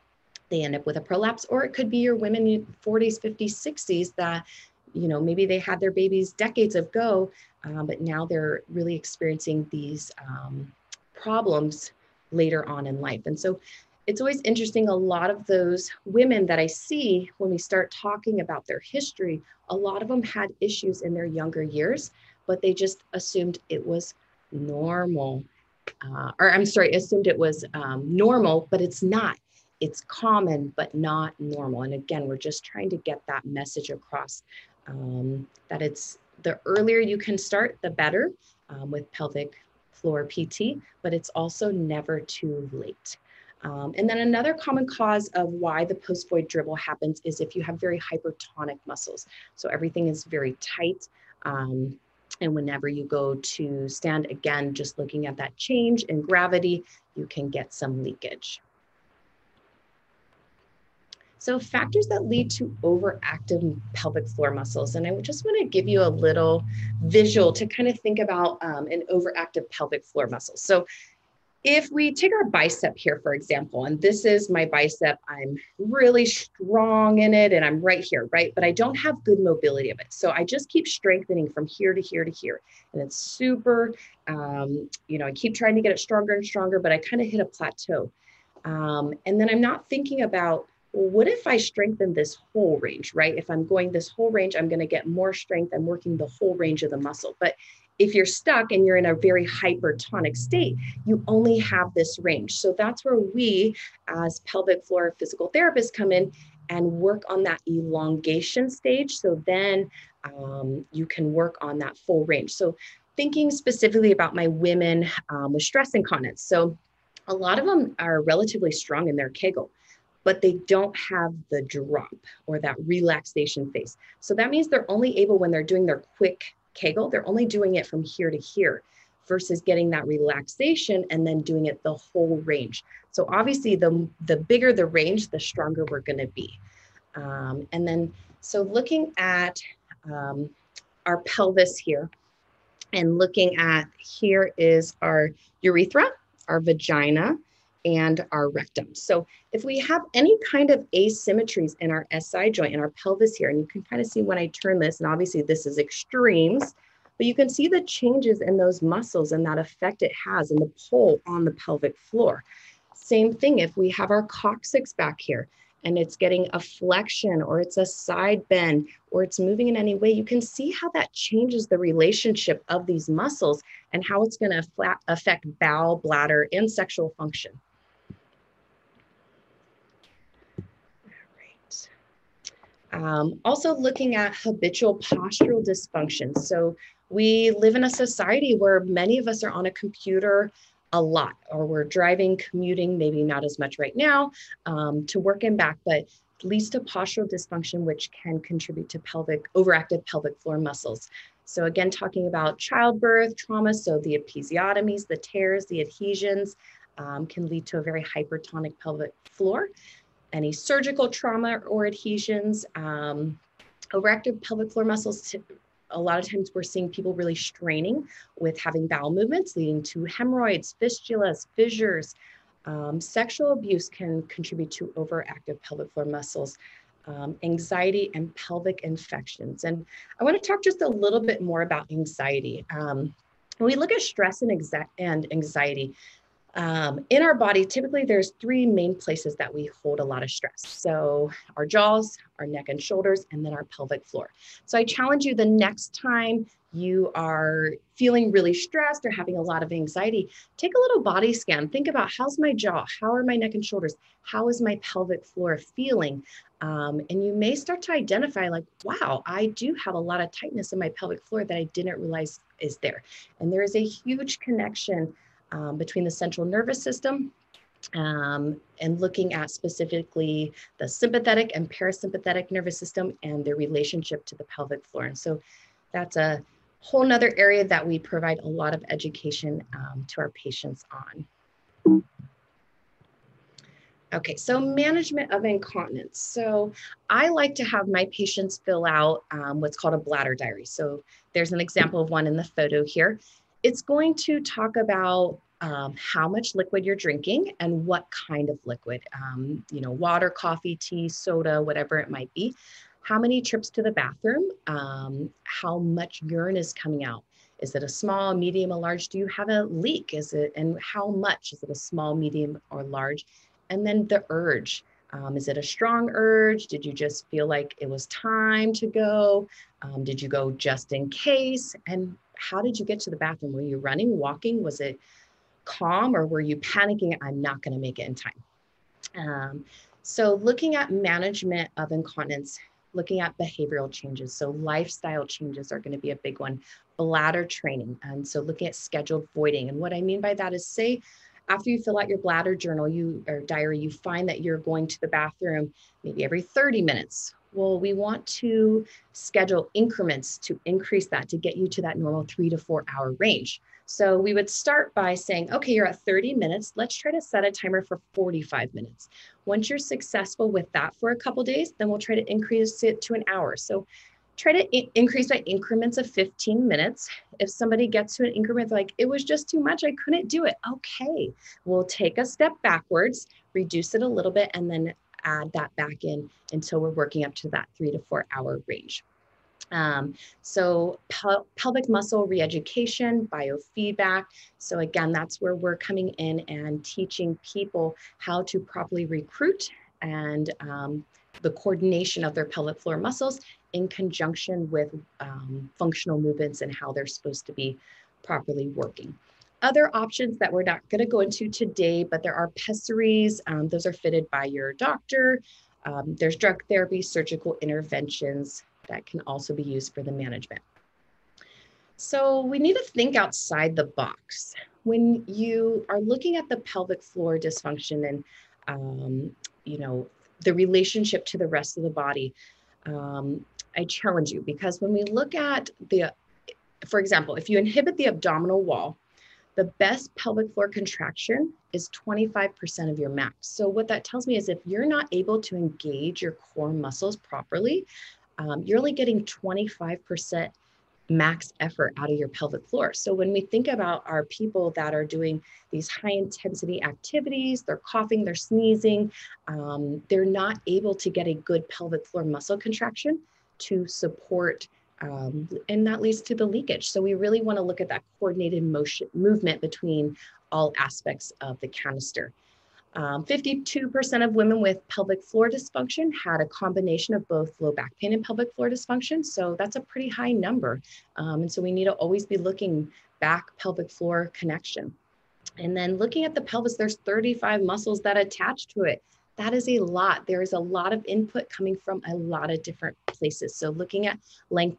they end up with a prolapse, or it could be your women in 40s, 50s, 60s that, you know, maybe they had their babies decades ago, um, but now they're really experiencing these um, problems later on in life. And so it's always interesting. A lot of those women that I see when we start talking about their history, a lot of them had issues in their younger years, but they just assumed it was normal. Uh, or I'm sorry, assumed it was um, normal, but it's not it's common but not normal. And again we're just trying to get that message across um, that it's the earlier you can start the better um, with pelvic floor pt but it's also never too late. Um, and then another common cause of why the post-void dribble happens is if you have very hypertonic muscles. So everything is very tight um, and whenever you go to stand again just looking at that change in gravity you can get some leakage so factors that lead to overactive pelvic floor muscles. And I just want to give you a little visual to kind of think about um, an overactive pelvic floor muscle. So if we take our bicep here, for example, and this is my bicep, I'm really strong in it and I'm right here, right? But I don't have good mobility of it. So I just keep strengthening from here to here to here. And it's super, um, you know, I keep trying to get it stronger and stronger, but I kind of hit a plateau. Um, and then I'm not thinking about what if I strengthen this whole range, right? If I'm going this whole range, I'm going to get more strength. I'm working the whole range of the muscle. But if you're stuck and you're in a very hypertonic state, you only have this range. So that's where we, as pelvic floor physical therapists, come in and work on that elongation stage. So then um, you can work on that full range. So thinking specifically about my women um, with stress incontinence. So a lot of them are relatively strong in their Kegel, but they don't have the drop or that relaxation phase. So that means they're only able when they're doing their quick Kegel, they're only doing it from here to here versus getting that relaxation and then doing it the whole range. So obviously the, the bigger the range, the stronger we're gonna be. Um, and then, so looking at um, our pelvis here and looking at here is our urethra, our vagina, and our rectum. So if we have any kind of asymmetries in our SI joint, in our pelvis here, and you can kind of see when I turn this, and obviously this is extremes, but you can see the changes in those muscles and that effect it has in the pull on the pelvic floor. Same thing if we have our coccyx back here and it's getting a flexion or it's a side bend or it's moving in any way, you can see how that changes the relationship of these muscles and how it's going to affect bowel, bladder, and sexual function. Um, also looking at habitual postural dysfunction. So we live in a society where many of us are on a computer a lot, or we're driving, commuting, maybe not as much right now, um, to work and back, but leads to postural dysfunction, which can contribute to pelvic, overactive pelvic floor muscles. So again, talking about childbirth, trauma, so the episiotomies, the tears, the adhesions um, can lead to a very hypertonic pelvic floor. Any surgical trauma or adhesions, um, overactive pelvic floor muscles a lot of times we're seeing people really straining with having bowel movements, leading to hemorrhoids, fistulas, fissures. Um, sexual abuse can contribute to overactive pelvic floor muscles, um, anxiety, and pelvic infections. And I want to talk just a little bit more about anxiety. Um, when we look at stress and, and anxiety, um, in our body, typically there's three main places that we hold a lot of stress. So our jaws, our neck and shoulders, and then our pelvic floor. So I challenge you the next time you are feeling really stressed or having a lot of anxiety, take a little body scan. Think about how's my jaw? How are my neck and shoulders? How is my pelvic floor feeling? Um, and you may start to identify like, wow, I do have a lot of tightness in my pelvic floor that I didn't realize is there. And there is a huge connection um, between the central nervous system um, and looking at specifically the sympathetic and parasympathetic nervous system and their relationship to the pelvic floor. And so that's a whole nother area that we provide a lot of education um, to our patients on. Okay, so management of incontinence. So I like to have my patients fill out um, what's called a bladder diary. So there's an example of one in the photo here. It's going to talk about um, how much liquid you're drinking and what kind of liquid, um, you know, water, coffee, tea, soda, whatever it might be. How many trips to the bathroom? Um, how much urine is coming out? Is it a small, medium, a large? Do you have a leak? Is it, and how much? Is it a small, medium, or large? And then the urge. Um, is it a strong urge? Did you just feel like it was time to go? Um, did you go just in case? And how did you get to the bathroom? Were you running, walking? Was it calm or were you panicking? I'm not going to make it in time. Um, so, looking at management of incontinence, looking at behavioral changes. So, lifestyle changes are going to be a big one. Bladder training. And so, looking at scheduled voiding. And what I mean by that is, say, after you fill out your bladder journal you or diary you find that you're going to the bathroom maybe every 30 minutes well we want to schedule increments to increase that to get you to that normal three to four hour range so we would start by saying, okay, you're at 30 minutes. Let's try to set a timer for 45 minutes. Once you're successful with that for a couple days, then we'll try to increase it to an hour. So try to increase by increments of 15 minutes. If somebody gets to an increment like it was just too much, I couldn't do it. Okay, we'll take a step backwards, reduce it a little bit, and then add that back in until we're working up to that three to four hour range. Um, so pel pelvic muscle reeducation, biofeedback. So again, that's where we're coming in and teaching people how to properly recruit and um, the coordination of their pelvic floor muscles in conjunction with um, functional movements and how they're supposed to be properly working. Other options that we're not going to go into today, but there are pessaries. Um, those are fitted by your doctor. Um, there's drug therapy, surgical interventions that can also be used for the management. So we need to think outside the box. When you are looking at the pelvic floor dysfunction and, um, you know, the relationship to the rest of the body, um, I challenge you because when we look at the, for example, if you inhibit the abdominal wall, the best pelvic floor contraction is 25% of your max. So what that tells me is if you're not able to engage your core muscles properly, um, you're only getting 25% max effort out of your pelvic floor. So when we think about our people that are doing these high intensity activities, they're coughing, they're sneezing, um, they're not able to get a good pelvic floor muscle contraction to support um, and that leads to the leakage. So we really want to look at that coordinated motion movement between all aspects of the canister. 52% um, of women with pelvic floor dysfunction had a combination of both low back pain and pelvic floor dysfunction. So that's a pretty high number. Um, and so we need to always be looking back pelvic floor connection. And then looking at the pelvis, there's 35 muscles that attach to it. That is a lot. There is a lot of input coming from a lot of different places. So looking at length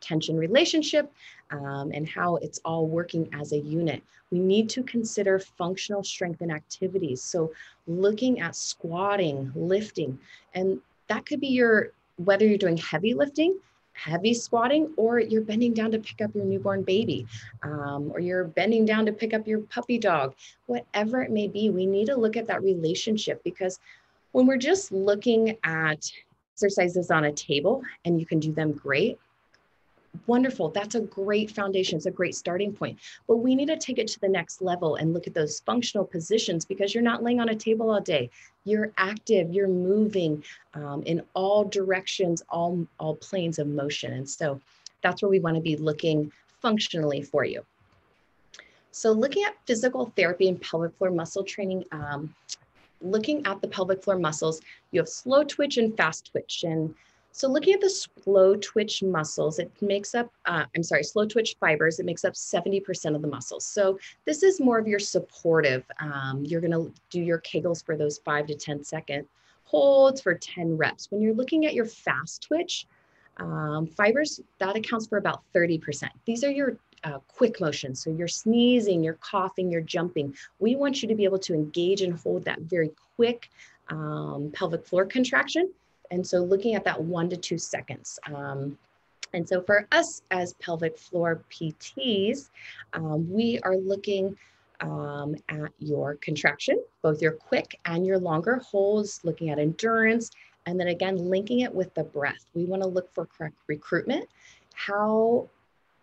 tension relationship um, and how it's all working as a unit. We need to consider functional strength and activities. So looking at squatting, lifting, and that could be your, whether you're doing heavy lifting, heavy squatting, or you're bending down to pick up your newborn baby, um, or you're bending down to pick up your puppy dog, whatever it may be, we need to look at that relationship because when we're just looking at exercises on a table and you can do them great, wonderful. That's a great foundation. It's a great starting point. But we need to take it to the next level and look at those functional positions because you're not laying on a table all day. You're active, you're moving um, in all directions, all, all planes of motion. And so that's where we want to be looking functionally for you. So looking at physical therapy and pelvic floor muscle training, um, looking at the pelvic floor muscles, you have slow twitch and fast twitch. And so looking at the slow twitch muscles, it makes up, uh, I'm sorry, slow twitch fibers, it makes up 70% of the muscles. So this is more of your supportive. Um, you're gonna do your Kegels for those five to 10 second holds for 10 reps. When you're looking at your fast twitch, um, fibers, that accounts for about 30%. These are your uh, quick motion. So you're sneezing, you're coughing, you're jumping. We want you to be able to engage and hold that very quick um, pelvic floor contraction. And so looking at that one to two seconds. Um, and so for us as pelvic floor PTs, um, we are looking um, at your contraction, both your quick and your longer holds, looking at endurance, and then again, linking it with the breath. We wanna look for correct recruitment. How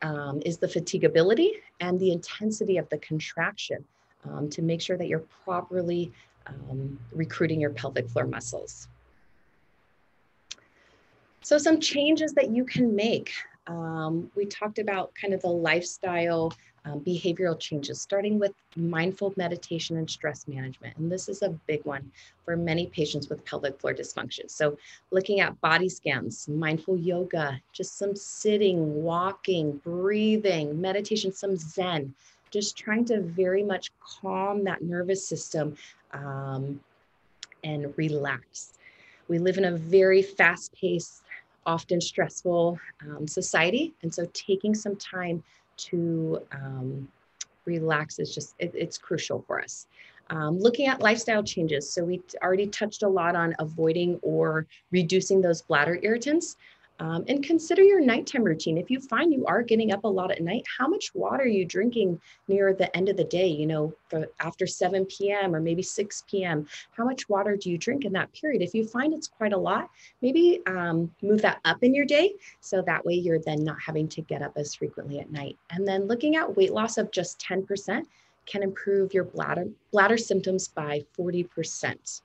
um, is the fatigability and the intensity of the contraction um, to make sure that you're properly um, recruiting your pelvic floor muscles. So some changes that you can make. Um, we talked about kind of the lifestyle um, behavioral changes, starting with mindful meditation and stress management. And this is a big one for many patients with pelvic floor dysfunction. So, looking at body scans, mindful yoga, just some sitting, walking, breathing, meditation, some Zen, just trying to very much calm that nervous system um, and relax. We live in a very fast paced, often stressful um, society. And so, taking some time to um, relax is just, it, it's crucial for us. Um, looking at lifestyle changes. So we already touched a lot on avoiding or reducing those bladder irritants. Um, and consider your nighttime routine. If you find you are getting up a lot at night, how much water are you drinking near the end of the day? You know, after 7 p.m. or maybe 6 p.m. How much water do you drink in that period? If you find it's quite a lot, maybe um, move that up in your day so that way you're then not having to get up as frequently at night. And then looking at weight loss of just 10% can improve your bladder bladder symptoms by 40%.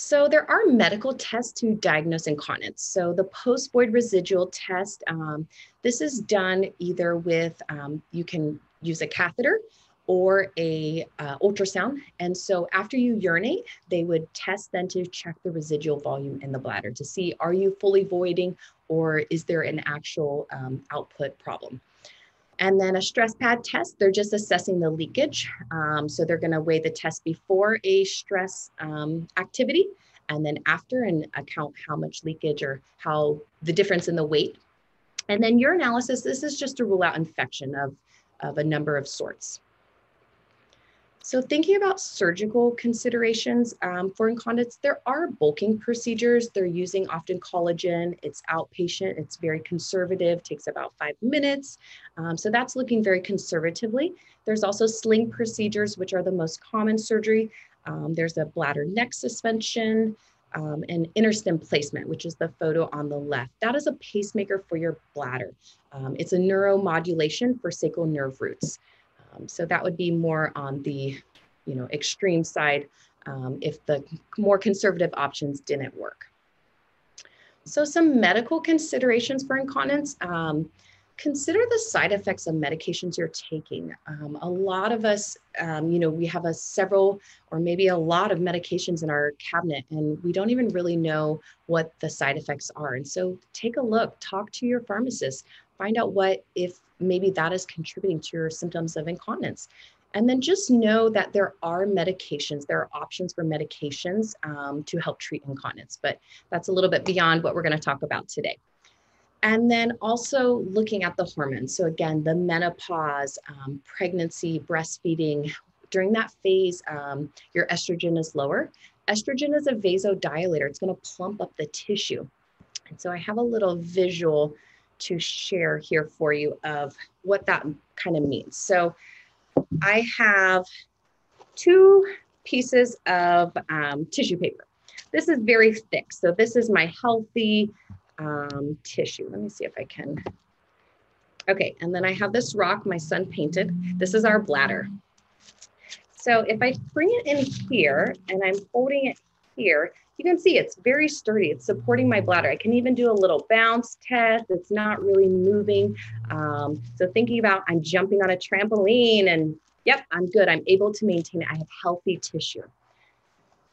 So there are medical tests to diagnose incontinence. So the post-void residual test, um, this is done either with, um, you can use a catheter or a uh, ultrasound. And so after you urinate, they would test then to check the residual volume in the bladder to see, are you fully voiding or is there an actual um, output problem? And then a stress pad test, they're just assessing the leakage. Um, so they're going to weigh the test before a stress um, activity and then after and account how much leakage or how the difference in the weight. And then urinalysis, this is just to rule out infection of, of a number of sorts. So thinking about surgical considerations um, for incontinence, there are bulking procedures. They're using often collagen. It's outpatient. It's very conservative, takes about five minutes. Um, so that's looking very conservatively. There's also sling procedures, which are the most common surgery. Um, there's a bladder neck suspension um, and InterStim placement, which is the photo on the left. That is a pacemaker for your bladder. Um, it's a neuromodulation for sacral nerve roots. Um, so that would be more on the, you know, extreme side um, if the more conservative options didn't work. So some medical considerations for incontinence. Um, consider the side effects of medications you're taking. Um, a lot of us, um, you know, we have a several or maybe a lot of medications in our cabinet and we don't even really know what the side effects are. And so take a look, talk to your pharmacist, find out what, if maybe that is contributing to your symptoms of incontinence. And then just know that there are medications, there are options for medications um, to help treat incontinence, but that's a little bit beyond what we're going to talk about today. And then also looking at the hormones. So, again, the menopause, um, pregnancy, breastfeeding, during that phase, um, your estrogen is lower. Estrogen is a vasodilator, it's going to plump up the tissue. And so, I have a little visual to share here for you of what that kind of means. So I have two pieces of um, tissue paper. This is very thick. So this is my healthy um, tissue. Let me see if I can. Okay, and then I have this rock my son painted. This is our bladder. So if I bring it in here and I'm holding it here, you can see it's very sturdy. It's supporting my bladder. I can even do a little bounce test. It's not really moving. Um, so thinking about I'm jumping on a trampoline and yep, I'm good. I'm able to maintain it. I have healthy tissue.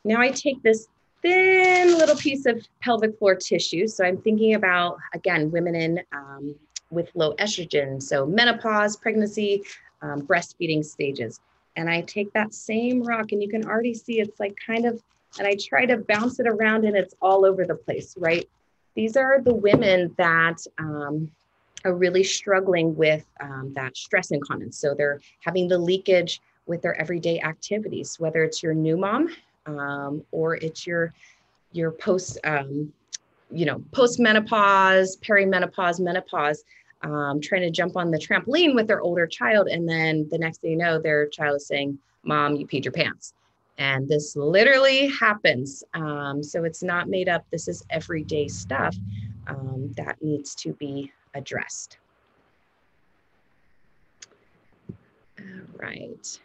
Now I take this thin little piece of pelvic floor tissue. So I'm thinking about, again, women in um, with low estrogen. So menopause, pregnancy, um, breastfeeding stages. And I take that same rock and you can already see it's like kind of and I try to bounce it around and it's all over the place, right? These are the women that um, are really struggling with um, that stress incontinence. So they're having the leakage with their everyday activities, whether it's your new mom um, or it's your your post um, you know post menopause, perimenopause, menopause. Um, trying to jump on the trampoline with their older child, and then the next thing you know, their child is saying, "Mom, you peed your pants." And this literally happens. Um, so it's not made up. This is everyday stuff um, that needs to be addressed. All right.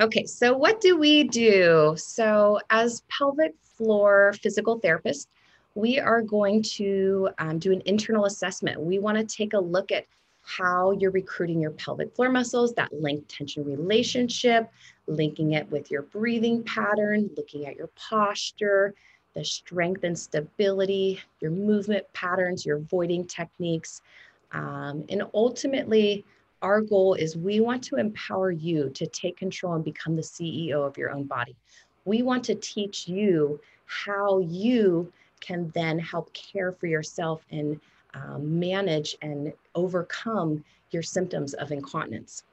Okay, so what do we do? So as pelvic floor physical therapists, we are going to um, do an internal assessment. We want to take a look at how you're recruiting your pelvic floor muscles, that length tension relationship, linking it with your breathing pattern, looking at your posture, the strength and stability, your movement patterns, your voiding techniques. Um, and ultimately, our goal is we want to empower you to take control and become the CEO of your own body. We want to teach you how you can then help care for yourself and um, manage and overcome your symptoms of incontinence.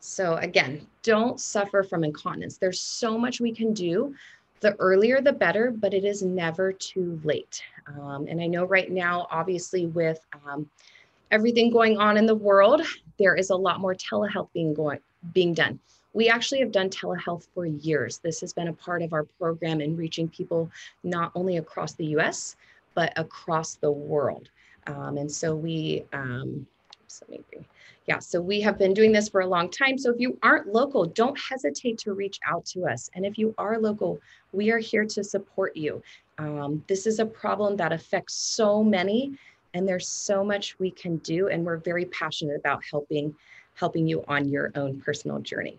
So, again, don't suffer from incontinence. There's so much we can do. The earlier, the better, but it is never too late. Um, and I know right now, obviously, with um, everything going on in the world, there is a lot more telehealth being going being done. We actually have done telehealth for years. This has been a part of our program in reaching people not only across the US, but across the world. Um, and so we, um, so maybe, yeah, so we have been doing this for a long time. So if you aren't local, don't hesitate to reach out to us. And if you are local, we are here to support you. Um, this is a problem that affects so many, and there's so much we can do. And we're very passionate about helping helping you on your own personal journey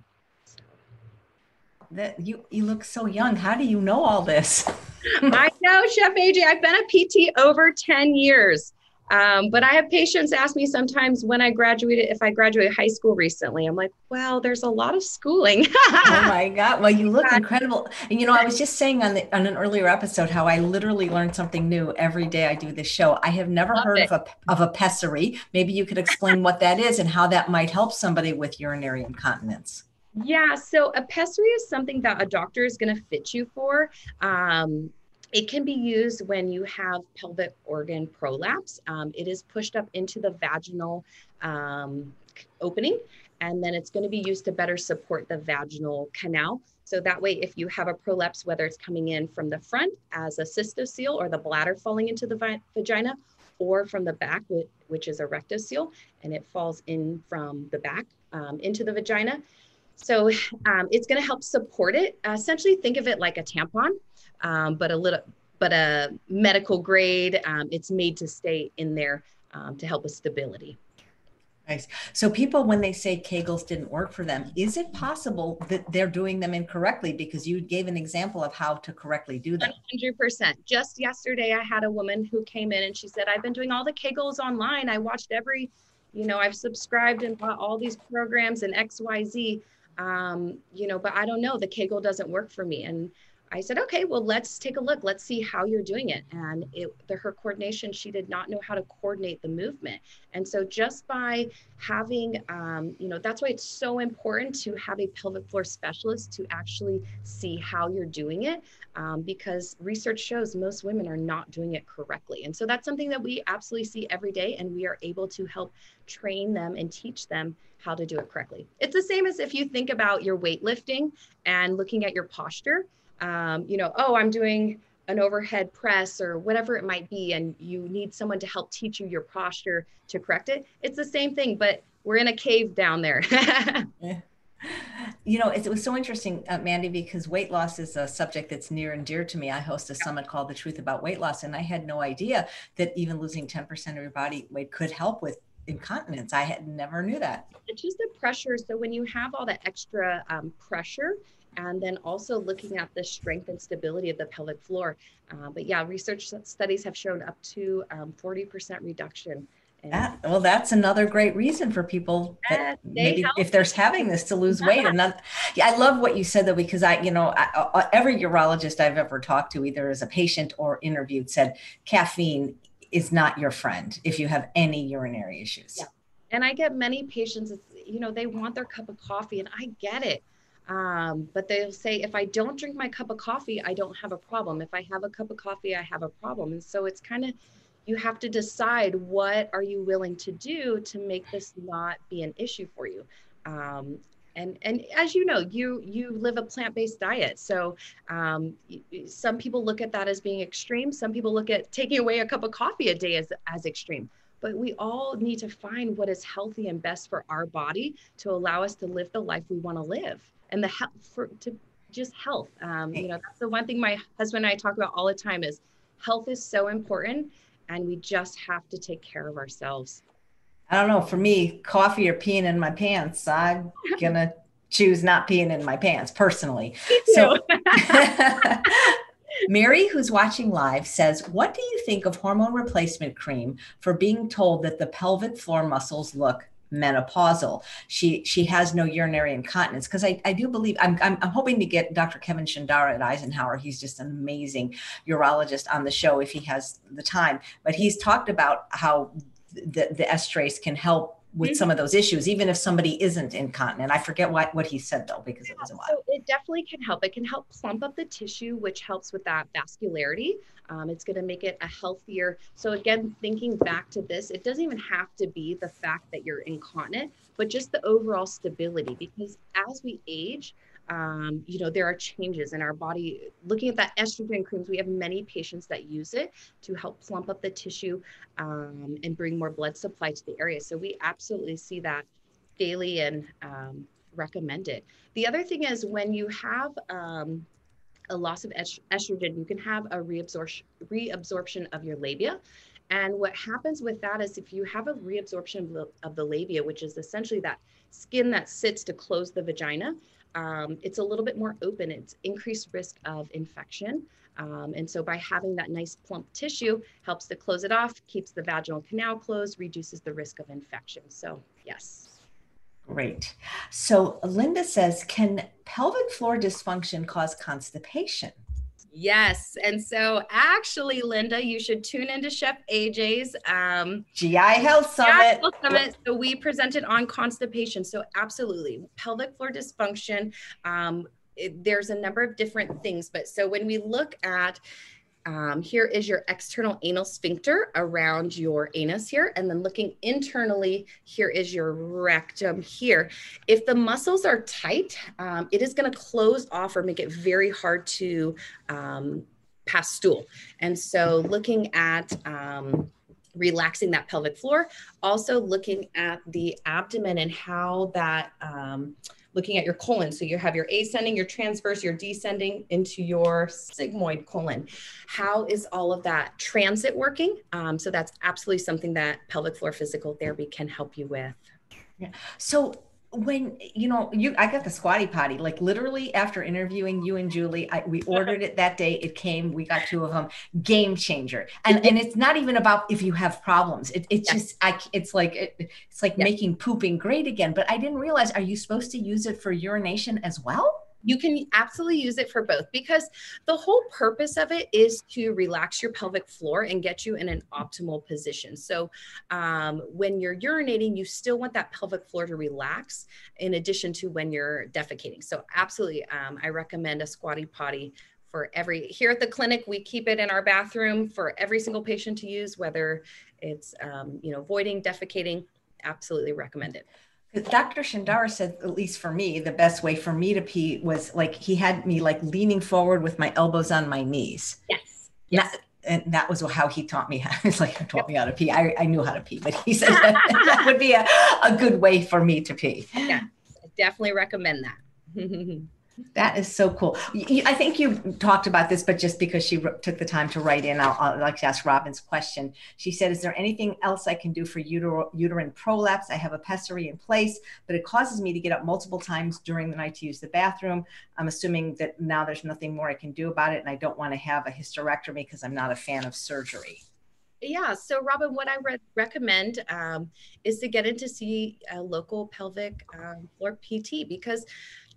that you you look so young. How do you know all this? I know, Chef AJ. I've been a PT over 10 years. Um, but I have patients ask me sometimes when I graduated, if I graduated high school recently, I'm like, well, there's a lot of schooling. oh my God. Well, you look incredible. And you know, I was just saying on the on an earlier episode how I literally learn something new every day I do this show. I have never Love heard it. of a of a pessary. Maybe you could explain what that is and how that might help somebody with urinary incontinence. Yeah, so a pessary is something that a doctor is going to fit you for. Um, it can be used when you have pelvic organ prolapse. Um, it is pushed up into the vaginal um, opening, and then it's going to be used to better support the vaginal canal. So that way, if you have a prolapse, whether it's coming in from the front as a cystocele or the bladder falling into the vi- vagina, or from the back, which is a rectocele, and it falls in from the back um, into the vagina. So um, it's going to help support it. Uh, essentially, think of it like a tampon um, but a little, but a medical grade. Um, it's made to stay in there um, to help with stability. Nice. So people, when they say Kegels didn't work for them, is it possible that they're doing them incorrectly? Because you gave an example of how to correctly do them. 100%. Just yesterday, I had a woman who came in and she said, I've been doing all the Kegels online. I watched every, you know, I've subscribed and bought all these programs and XYZ. Um, you know, but I don't know, the Kegel doesn't work for me. And I said, okay, well, let's take a look. Let's see how you're doing it. And it, the, her coordination, she did not know how to coordinate the movement. And so just by having, um, you know, that's why it's so important to have a pelvic floor specialist to actually see how you're doing it, um, because research shows most women are not doing it correctly. And so that's something that we absolutely see every day, and we are able to help train them and teach them how to do it correctly. It's the same as if you think about your weightlifting and looking at your posture um, you know, oh, I'm doing an overhead press or whatever it might be, and you need someone to help teach you your posture to correct it. It's the same thing, but we're in a cave down there. You know, it, was so interesting, uh, Mandy, because weight loss is a subject that's near and dear to me. I host a summit called The Truth About Weight Loss, and I had no idea that even losing 10% of your body weight could help with incontinence. I had never knew that. It's just the pressure. So when you have all the extra um, pressure, and then also looking at the strength and stability of the pelvic floor. Uh, but yeah, research studies have shown up to um, 40% reduction. That, well, that's another great reason for people that maybe if they're having this to lose weight. And yeah, I love what you said though, because I, you know, I, every urologist I've ever talked to, either as a patient or interviewed, said caffeine is not your friend if you have any urinary issues. Yeah. And I get many patients, you know, they want their cup of coffee, and I get it. Um, but they'll say, if I don't drink my cup of coffee, I don't have a problem. If I have a cup of coffee, I have a problem. And so it's kind of, you have to decide what are you willing to do to make this not be an issue for you. Um, and, and as you know, you you live a plant-based diet. So um, some people look at that as being extreme. Some people look at taking away a cup of coffee a day as, as extreme but we all need to find what is healthy and best for our body to allow us to live the life we want to live and the health for to just health. Um, you know, that's the one thing my husband and I talk about all the time is health is so important and we just have to take care of ourselves. I don't know. For me, coffee or peeing in my pants, I'm gonna choose not peeing in my pants personally. So Mary, who's watching live, says, What do you think of hormone replacement cream for being told that the pelvic floor muscles look menopausal. She she has no urinary incontinence because I, I do believe I'm, I'm, I'm hoping to get Dr. Kevin Shandara at Eisenhower. He's just an amazing urologist on the show if he has the time. But he's talked about how the the Estrace can help with mm-hmm. some of those issues, even if somebody isn't incontinent. I forget what, what he said though, because yeah, it was a while. So it definitely can help. It can help plump up the tissue, which helps with that vascularity. Um, it's going to make it a healthier. So again, thinking back to this, it doesn't even have to be the fact that you're incontinent, but just the overall stability. Because as we age, um, you know, there are changes in our body. Looking at that estrogen creams, we have many patients that use it to help plump up the tissue um, and bring more blood supply to the area. So we absolutely see that daily and um, recommend it. The other thing is when you have um, a loss of estrogen, you can have a reabsorption, reabsorption of your labia. And what happens with that is if you have a reabsorption of the labia, which is essentially that skin that sits to close the vagina, um, it's a little bit more open. It's increased risk of infection. Um, and so by having that nice plump tissue helps to close it off, keeps the vaginal canal closed, reduces the risk of infection. So yes. Great. So Linda says, can pelvic floor dysfunction cause constipation? Yes. And so actually, Linda, you should tune into Chef AJ's um, GI Health Summit. Health Summit. So we presented on constipation. So absolutely, pelvic floor dysfunction. Um, it, there's a number of different things, but so when we look at um, here is your external anal sphincter around your anus here. And then looking internally, here is your rectum here. If the muscles are tight, um, it is going to close off or make it very hard to um, pass stool. And so looking at um, relaxing that pelvic floor, also looking at the abdomen and how that um, looking at your colon. So you have your ascending, your transverse, your descending into your sigmoid colon. How is all of that transit working? Um, so that's absolutely something that pelvic floor physical therapy can help you with. Yeah. So when you know you i got the squatty potty like literally after interviewing you and julie I, we ordered it that day it came we got two of them game changer. And mm-hmm. and it's not even about if you have problems. It, it's yes. just i it's like it, it's like yes. making pooping great again. But i didn't realize are you supposed to use it for urination as well you can absolutely use it for both because the whole purpose of it is to relax your pelvic floor and get you in an optimal position. So, um, when you're urinating, you still want that pelvic floor to relax in addition to when you're defecating. So, absolutely, um, I recommend a squatty potty for every here at the clinic we keep it in our bathroom for every single patient to use whether it's um, you know voiding defecating absolutely recommend it Dr. Shandara said, at least for me, the best way for me to pee was like he had me like leaning forward with my elbows on my knees. Yes. yes. Not, and that was how he taught me. how He's like, taught me how to pee. I, I knew how to pee, but he said that, that would be a, a good way for me to pee. Yeah, I definitely recommend that. That is so cool. I think you talked about this, but just because she took the time to write in, I'll, I'll like to ask Robin's question. She said, "Is there anything else I can do for uter- uterine prolapse? I have a pessary in place, but it causes me to get up multiple times during the night to use the bathroom. I'm assuming that now there's nothing more I can do about it, and I don't want to have a hysterectomy because I'm not a fan of surgery." Yeah. So, Robin, what I re- recommend um, is to get in to see a local pelvic um, floor PT because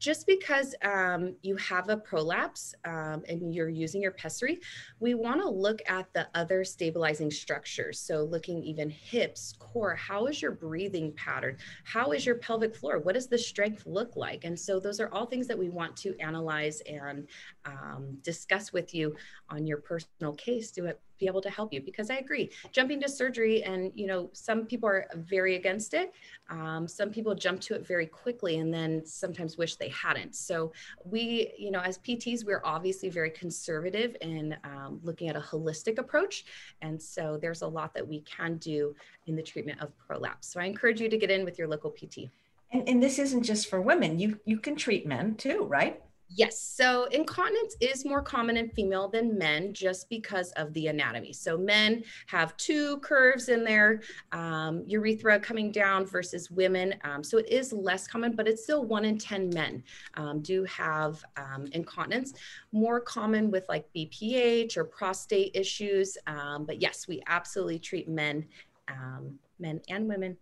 just because um, you have a prolapse um, and you're using your pessary, we want to look at the other stabilizing structures. So, looking even hips, core, how is your breathing pattern? How is your pelvic floor? What does the strength look like? And so, those are all things that we want to analyze and um, discuss with you on your personal case to be able to help you because i agree jumping to surgery and you know some people are very against it um, some people jump to it very quickly and then sometimes wish they hadn't. So we you know as pts we're obviously very conservative in um, looking at a holistic approach and so there's a lot that we can do in the treatment of prolapse. So i encourage you to get in with your local pt and, and this isn't just for women you you can treat men too right Yes. So incontinence is more common in female than men just because of the anatomy. So men have two curves in their um, urethra coming down versus women. Um, so it is less common, but it's still one in 10 men um, do have um, incontinence. More common with like BPH or prostate issues. Um, but yes, we absolutely treat men, um, men and women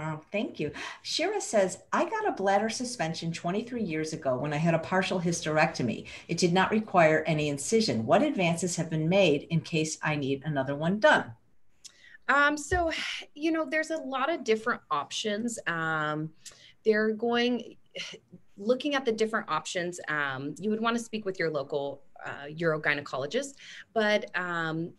Oh, thank you. Shira says, I got a bladder suspension 23 years ago when I had a partial hysterectomy. It did not require any incision. What advances have been made in case I need another one done? Um, so, you know, there's a lot of different options. Um, they're going, looking at the different options, um, you would want to speak with your local uh, urogynecologist, but um,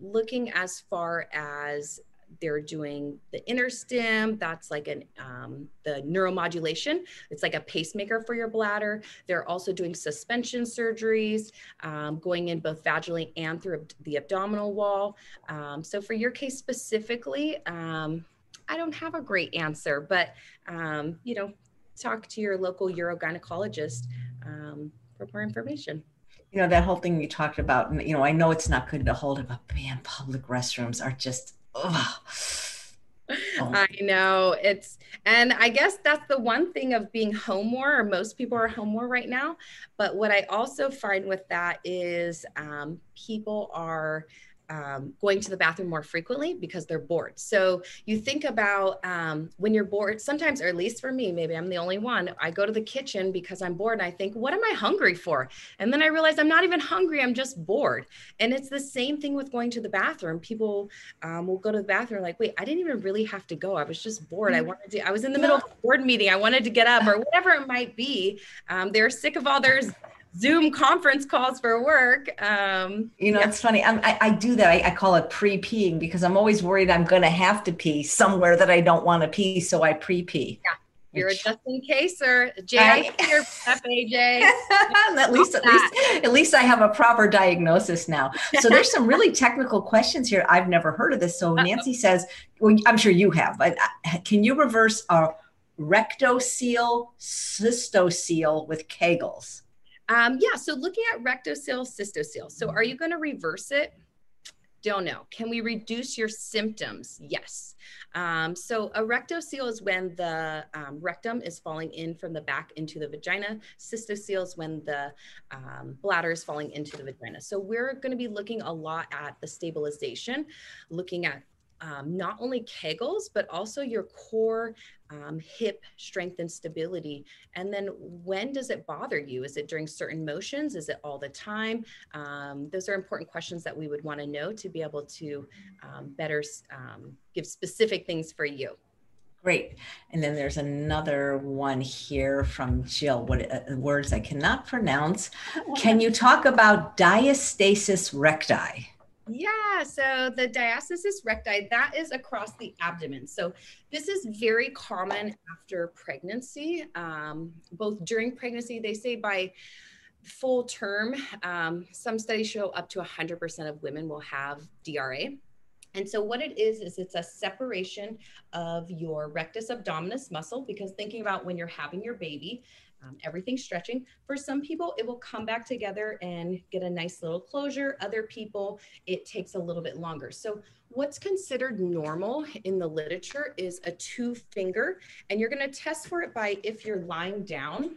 looking as far as they're doing the InterStim. That's like an um, the neuromodulation. It's like a pacemaker for your bladder. They're also doing suspension surgeries, um, going in both vaginally and through the abdominal wall. Um, so for your case specifically, um, I don't have a great answer, but um, you know, talk to your local urogynecologist um, for more information you know that whole thing you talked about you know i know it's not good to hold it but man public restrooms are just. Oh. I know it's, and I guess that's the one thing of being home more, or most people are home more right now. But what I also find with that is um, people are um, going to the bathroom more frequently because they're bored. So you think about um, when you're bored, sometimes, or at least for me, maybe I'm the only one, I go to the kitchen because I'm bored and I think, what am I hungry for? And then I realize I'm not even hungry, I'm just bored. And it's the same thing with going to the bathroom. People um, will go to the bathroom like, wait, I didn't even really have to go. I was just bored. I mm. wanted to, I was in the middle of a board meeting. I wanted to get up or whatever it might be. Um, they're sick of all their Zoom conference calls for work. Um, you know, yeah. it's funny. I'm, I, I do that. I, I call it pre peeing because I'm always worried I'm going to have to pee somewhere that I don't want to pee. So I pre pee. Yeah. You're a just in case or Jay, I, here, AJ. at least, at least, at least I have a proper diagnosis now. So there's some really technical questions here. I've never heard of this. So Nancy says, well, I'm sure you have, but uh, can you reverse a rectocele cystocele with Kegels? Um, yeah, so looking at rectocele, cystocele. So are you going to reverse it? Don't know. Can we reduce your symptoms? Yes. Um, so a rectocele is when the um, rectum is falling in from the back into the vagina. Cystocele is when the um, bladder is falling into the vagina. So we're going to be looking a lot at the stabilization, looking at um, not only Kegels, but also your core um, hip strength and stability. And then when does it bother you? Is it during certain motions? Is it all the time? Um, those are important questions that we would want to know to be able to um, better um, give specific things for you. Great. And then there's another one here from Jill. What uh, words I cannot pronounce? Can you talk about diastasis recti? Yeah, so the diastasis recti, that is across the abdomen. So this is very common after pregnancy, um, both during pregnancy, they say by full term, um, some studies show up to 100% of women will have DRA. And so what it is, is it's a separation of your rectus abdominis muscle because thinking about when you're having your baby, um, everything stretching. For some people, it will come back together and get a nice little closure. Other people, it takes a little bit longer. So what's considered normal in the literature is a two finger, and you're gonna test for it by if you're lying down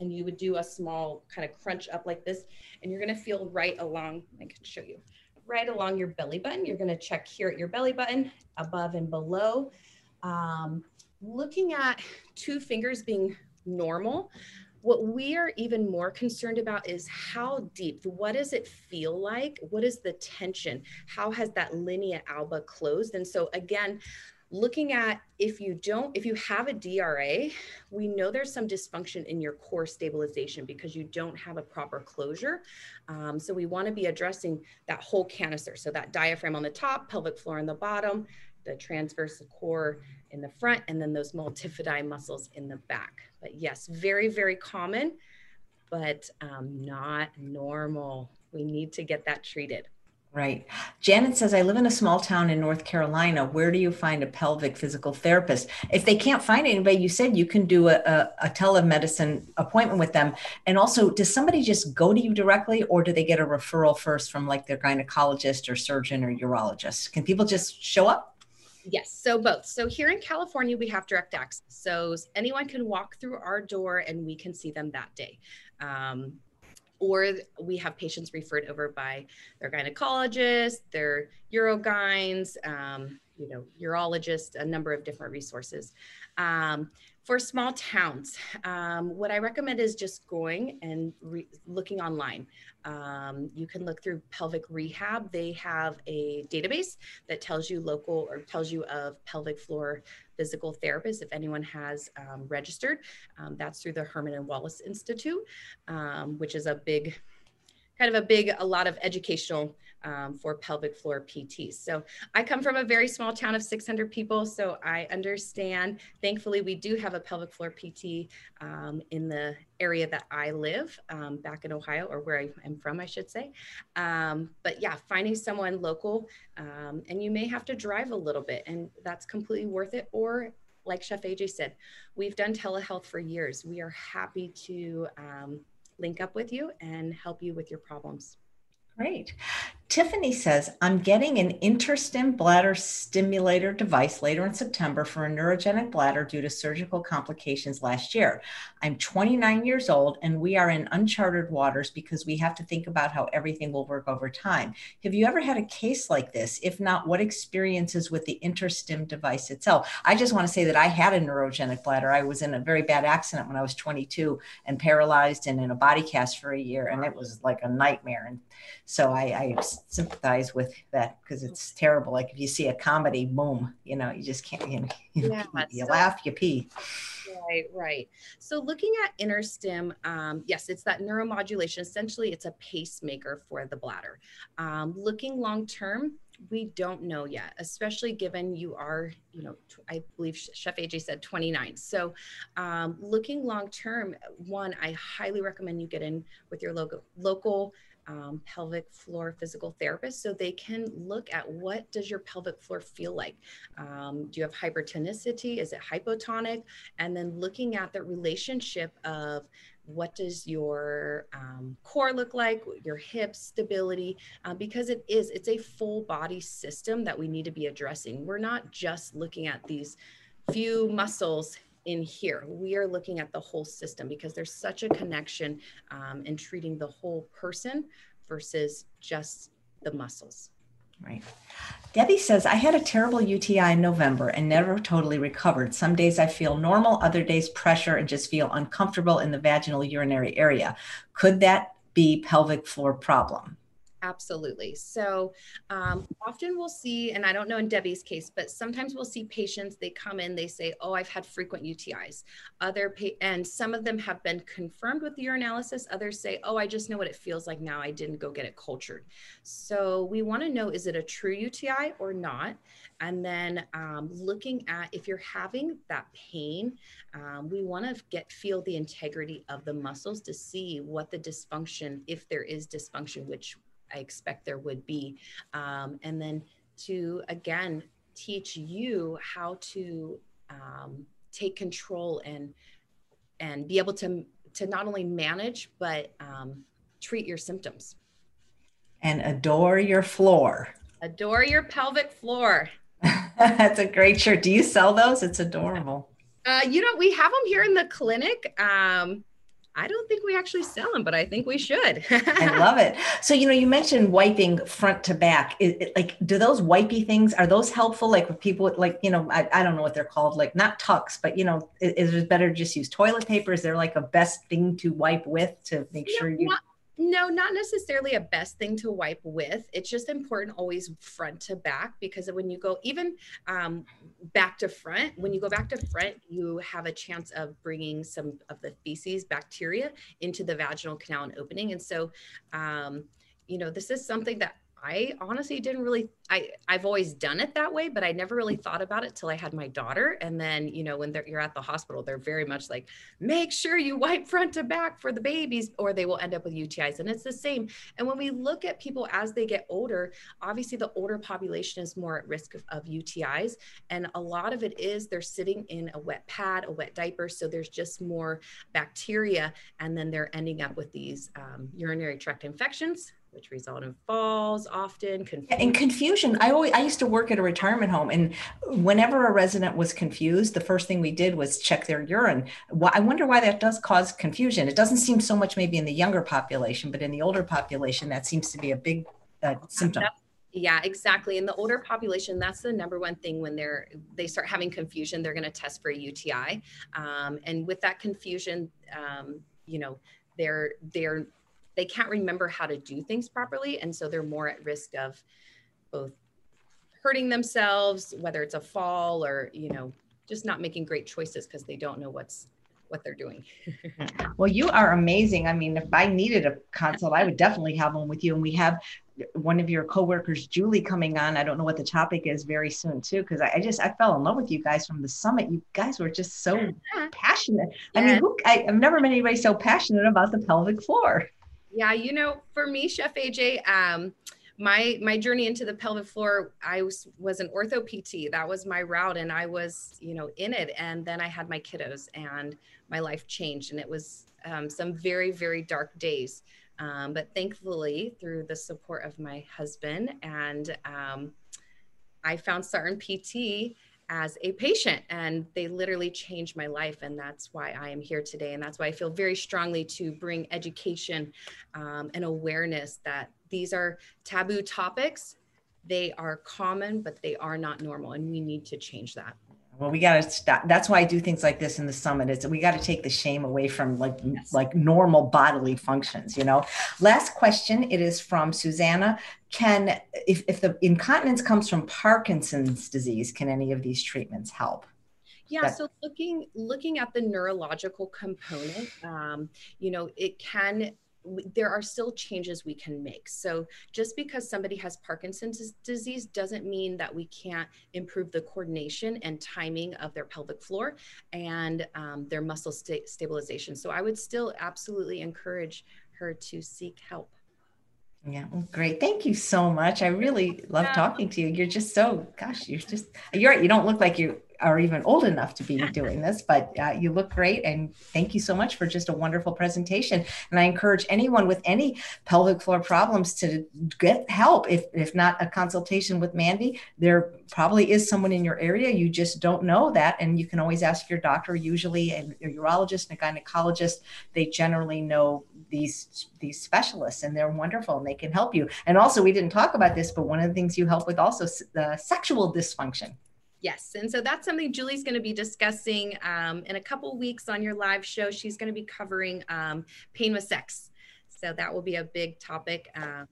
and you would do a small kind of crunch up like this, and you're gonna feel right along, I can show you, right along your belly button. You're gonna check here at your belly button, above and below. Um, looking at two fingers being normal. What we are even more concerned about is how deep, what does it feel like? What is the tension? How has that linea alba closed? And so, again, looking at if you don't if you have a dra we know there's some dysfunction in your core stabilization because you don't have a proper closure um, so we want to be addressing that whole canister so that diaphragm on the top pelvic floor on the bottom the transverse core in the front and then those multifidi muscles in the back. But yes, very, very common, but um, not normal. We need to get that treated. Right. Janet says, I live in a small town in North Carolina. Where do you find a pelvic physical therapist? If they can't find anybody, you said you can do a, a, a, telemedicine appointment with them. And also, does somebody just go to you directly or do they get a referral first from like their gynecologist or surgeon or urologist? Can people just show up? Yes, so both. So here in California, we have direct access. So anyone can walk through our door and we can see them that day. Um, or we have patients referred over by their gynecologist, their urogynes, um, you know, urologist, a number of different resources. Um, for small towns, um, what I recommend is just going and looking online. Um, you can look through Pelvic Rehab. They have a database that tells you local or tells you of pelvic floor physical therapists if anyone has um, registered. Um, that's through the Herman and Wallace Institute, um, which is a big, kind of a big, a lot of educational um, for pelvic floor PTs. So I come from a very small town of 600 people, so I understand. Thankfully, we do have a pelvic floor PT um, in the area that I live um, back in Ohio, or where I am from, I should say. Um, but yeah, finding someone local, um, and you may have to drive a little bit, and that's completely worth it. Or like Chef AJ said, we've done telehealth for years. We are happy to um, link up with you and help you with your problems. Great. Tiffany says, I'm getting an InterStim bladder stimulator device later in September for a neurogenic bladder due to surgical complications last year. I'm 29 years old and we are in uncharted waters because we have to think about how everything will work over time. Have you ever had a case like this? If not, what experiences with the InterStim device itself? I just want to say that I had a neurogenic bladder. I was in a very bad accident when I was 22 and paralyzed and in a body cast for a year, and it was like a nightmare. And so I, I sympathize with that because it's terrible. Like if you see a comedy, boom, you know, you just can't, you, know, yeah, you so, laugh, you pee. Right, right. So looking at InterStim, um, yes, it's that neuromodulation. Essentially, it's a pacemaker for the bladder. Um, looking long term, we don't know yet, especially given you are, you know, I believe Chef AJ said 29. So, um, looking long term, one, I highly recommend you get in with your local local um, pelvic floor physical therapist so they can look at what does your pelvic floor feel like? Um, do you have hypertonicity? Is it hypotonic? And then looking at the relationship of what does your um, core look like your hips stability uh, because it is it's a full body system that we need to be addressing. We're not just looking at these few muscles in here. We are looking at the whole system because there's such a connection um, in treating the whole person versus just the muscles. Right. Debbie says, I had a terrible UTI in November and never totally recovered. Some days I feel normal, other days pressure and just feel uncomfortable in the vaginal urinary area. Could that be pelvic floor problem? Absolutely. So um, often we'll see, and I don't know in Debbie's case, but sometimes we'll see patients, they come in, they say, Oh, I've had frequent UTIs. Other, pa- and some of them have been confirmed with urinalysis. Others say, Oh, I just know what it feels like now. I didn't go get it cultured. So we want to know is it a true UTI or not? And then um, looking at if you're having that pain, um, we want to get feel the integrity of the muscles to see what the dysfunction, if there is dysfunction, which I expect there would be. Um, and then to again teach you how to um, take control and and be able to to not only manage but um, treat your symptoms. And adore your floor. Adore your pelvic floor. That's a great shirt. Do you sell those? It's adorable. Uh, you know, we have them here in the clinic. Um, I don't think we actually sell them, but I think we should. I love it. So, you know, you mentioned wiping front to back. It, it, like, do those wipey things, are those helpful? Like with people with like, you know, I, I don't know what they're called, like not tucks, but you know, is, is it better to just use toilet paper? Is there like a best thing to wipe with to make sure you no, not necessarily a best thing to wipe with. It's just important always front to back because when you go even um, back to front, when you go back to front, you have a chance of bringing some of the feces, bacteria into the vaginal canal and opening. And so, um, you know, this is something that I honestly didn't really I I've always done it that way, but I never really thought about it till I had my daughter. And then, you know, when you're at the hospital, they're very much like, make sure you wipe front to back for the babies, or they will end up with UTIs. And it's the same. And when we look at people as they get older, obviously the older population is more at risk of, of UTIs. And a lot of it is they're sitting in a wet pad, a wet diaper. So there's just more bacteria. And then they're ending up with these um, urinary tract infections which result in falls often confusion. and confusion. I always i used to work at a retirement home and whenever a resident was confused the first thing we did was check their urine. Well, i wonder why that does cause confusion. It doesn't seem so much maybe in the younger population but in the older population that seems to be a big uh, symptom. Yeah exactly. In the older population that's the number one thing when they're they start having confusion they're going to test for a uti um, and with that confusion um, you know they're they're they can't remember how to do things properly. And so they're more at risk of both hurting themselves, whether it's a fall or, you know, just not making great choices because they don't know what's what they're doing. well, you are amazing. I mean, if I needed a consult, I would definitely have one with you. And we have one of your coworkers, Julie, coming on. I don't know what the topic is very soon too, because I, I, just I fell in love with you guys from the summit. You guys were just so passionate. I mean, who, I, I've never met anybody so passionate about the pelvic floor. Yeah, you know, for me, Chef AJ, um, my my journey into the pelvic floor, I was was an ortho PT. That was my route, and I was, you know, in it. And then I had my kiddos, and my life changed, and it was um, some very very dark days. Um, but thankfully, through the support of my husband, and um, I found Sarton PT as a patient and they literally changed my life and that's why i am here today and that's why i feel very strongly to bring education um, and awareness that these are taboo topics. They are common but they are not normal and we need to change that well we got to stop that's why i do things like this in the summit is we got to take the shame away from like yes. like normal bodily functions you know? Last question it is from susanna. Can if, if the incontinence comes from parkinson's disease can any of these treatments help? Yeah so looking looking at the neurological component um, you know it can there are still changes we can make. So just because somebody has Parkinson's disease doesn't mean that we can't improve the coordination and timing of their pelvic floor and um, their muscle sta- stabilization. So I would still absolutely encourage her to seek help. Yeah, well, great. Thank you so much. I really love yeah. talking to you. You're just so, gosh, you're just, you're, you don't look like you are even old enough to be doing this, but uh, you look great. And thank you so much for just a wonderful presentation. And I encourage anyone with any pelvic floor problems to get help. If, if not a consultation with Mandy, there probably is someone in your area. You just don't know that. And you can always ask your doctor, usually a, a urologist and a gynecologist. They generally know these these specialists and they're wonderful and they can help you and also we didn't talk about this but one of the things you help with also the sexual dysfunction Yes. And so that's something Julie's going to be discussing um, in a couple weeks on your live show. She's going to be covering um, pain with sex. So that will be a big topic. Um,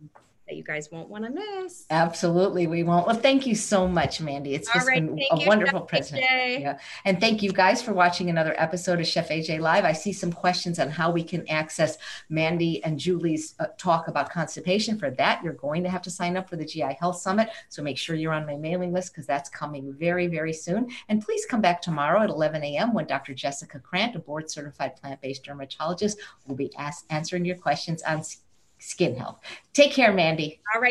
that you guys won't want to miss. Absolutely, we won't. Well, thank you so much, Mandy. It's just right, been a wonderful presentation. Yeah. And thank you guys for watching another episode of Chef AJ Live. I see some questions on how we can access Mandy and Julie's uh, talk about constipation. For that, you're going to have to sign up for the GI Health Summit. So make sure you're on my mailing list because that's coming very, very soon. And please come back tomorrow at 11 a.m. when Dr. Jessica Krant, a board certified plant based dermatologist, will be answering your questions on skin health. Take care, Mandy. All right.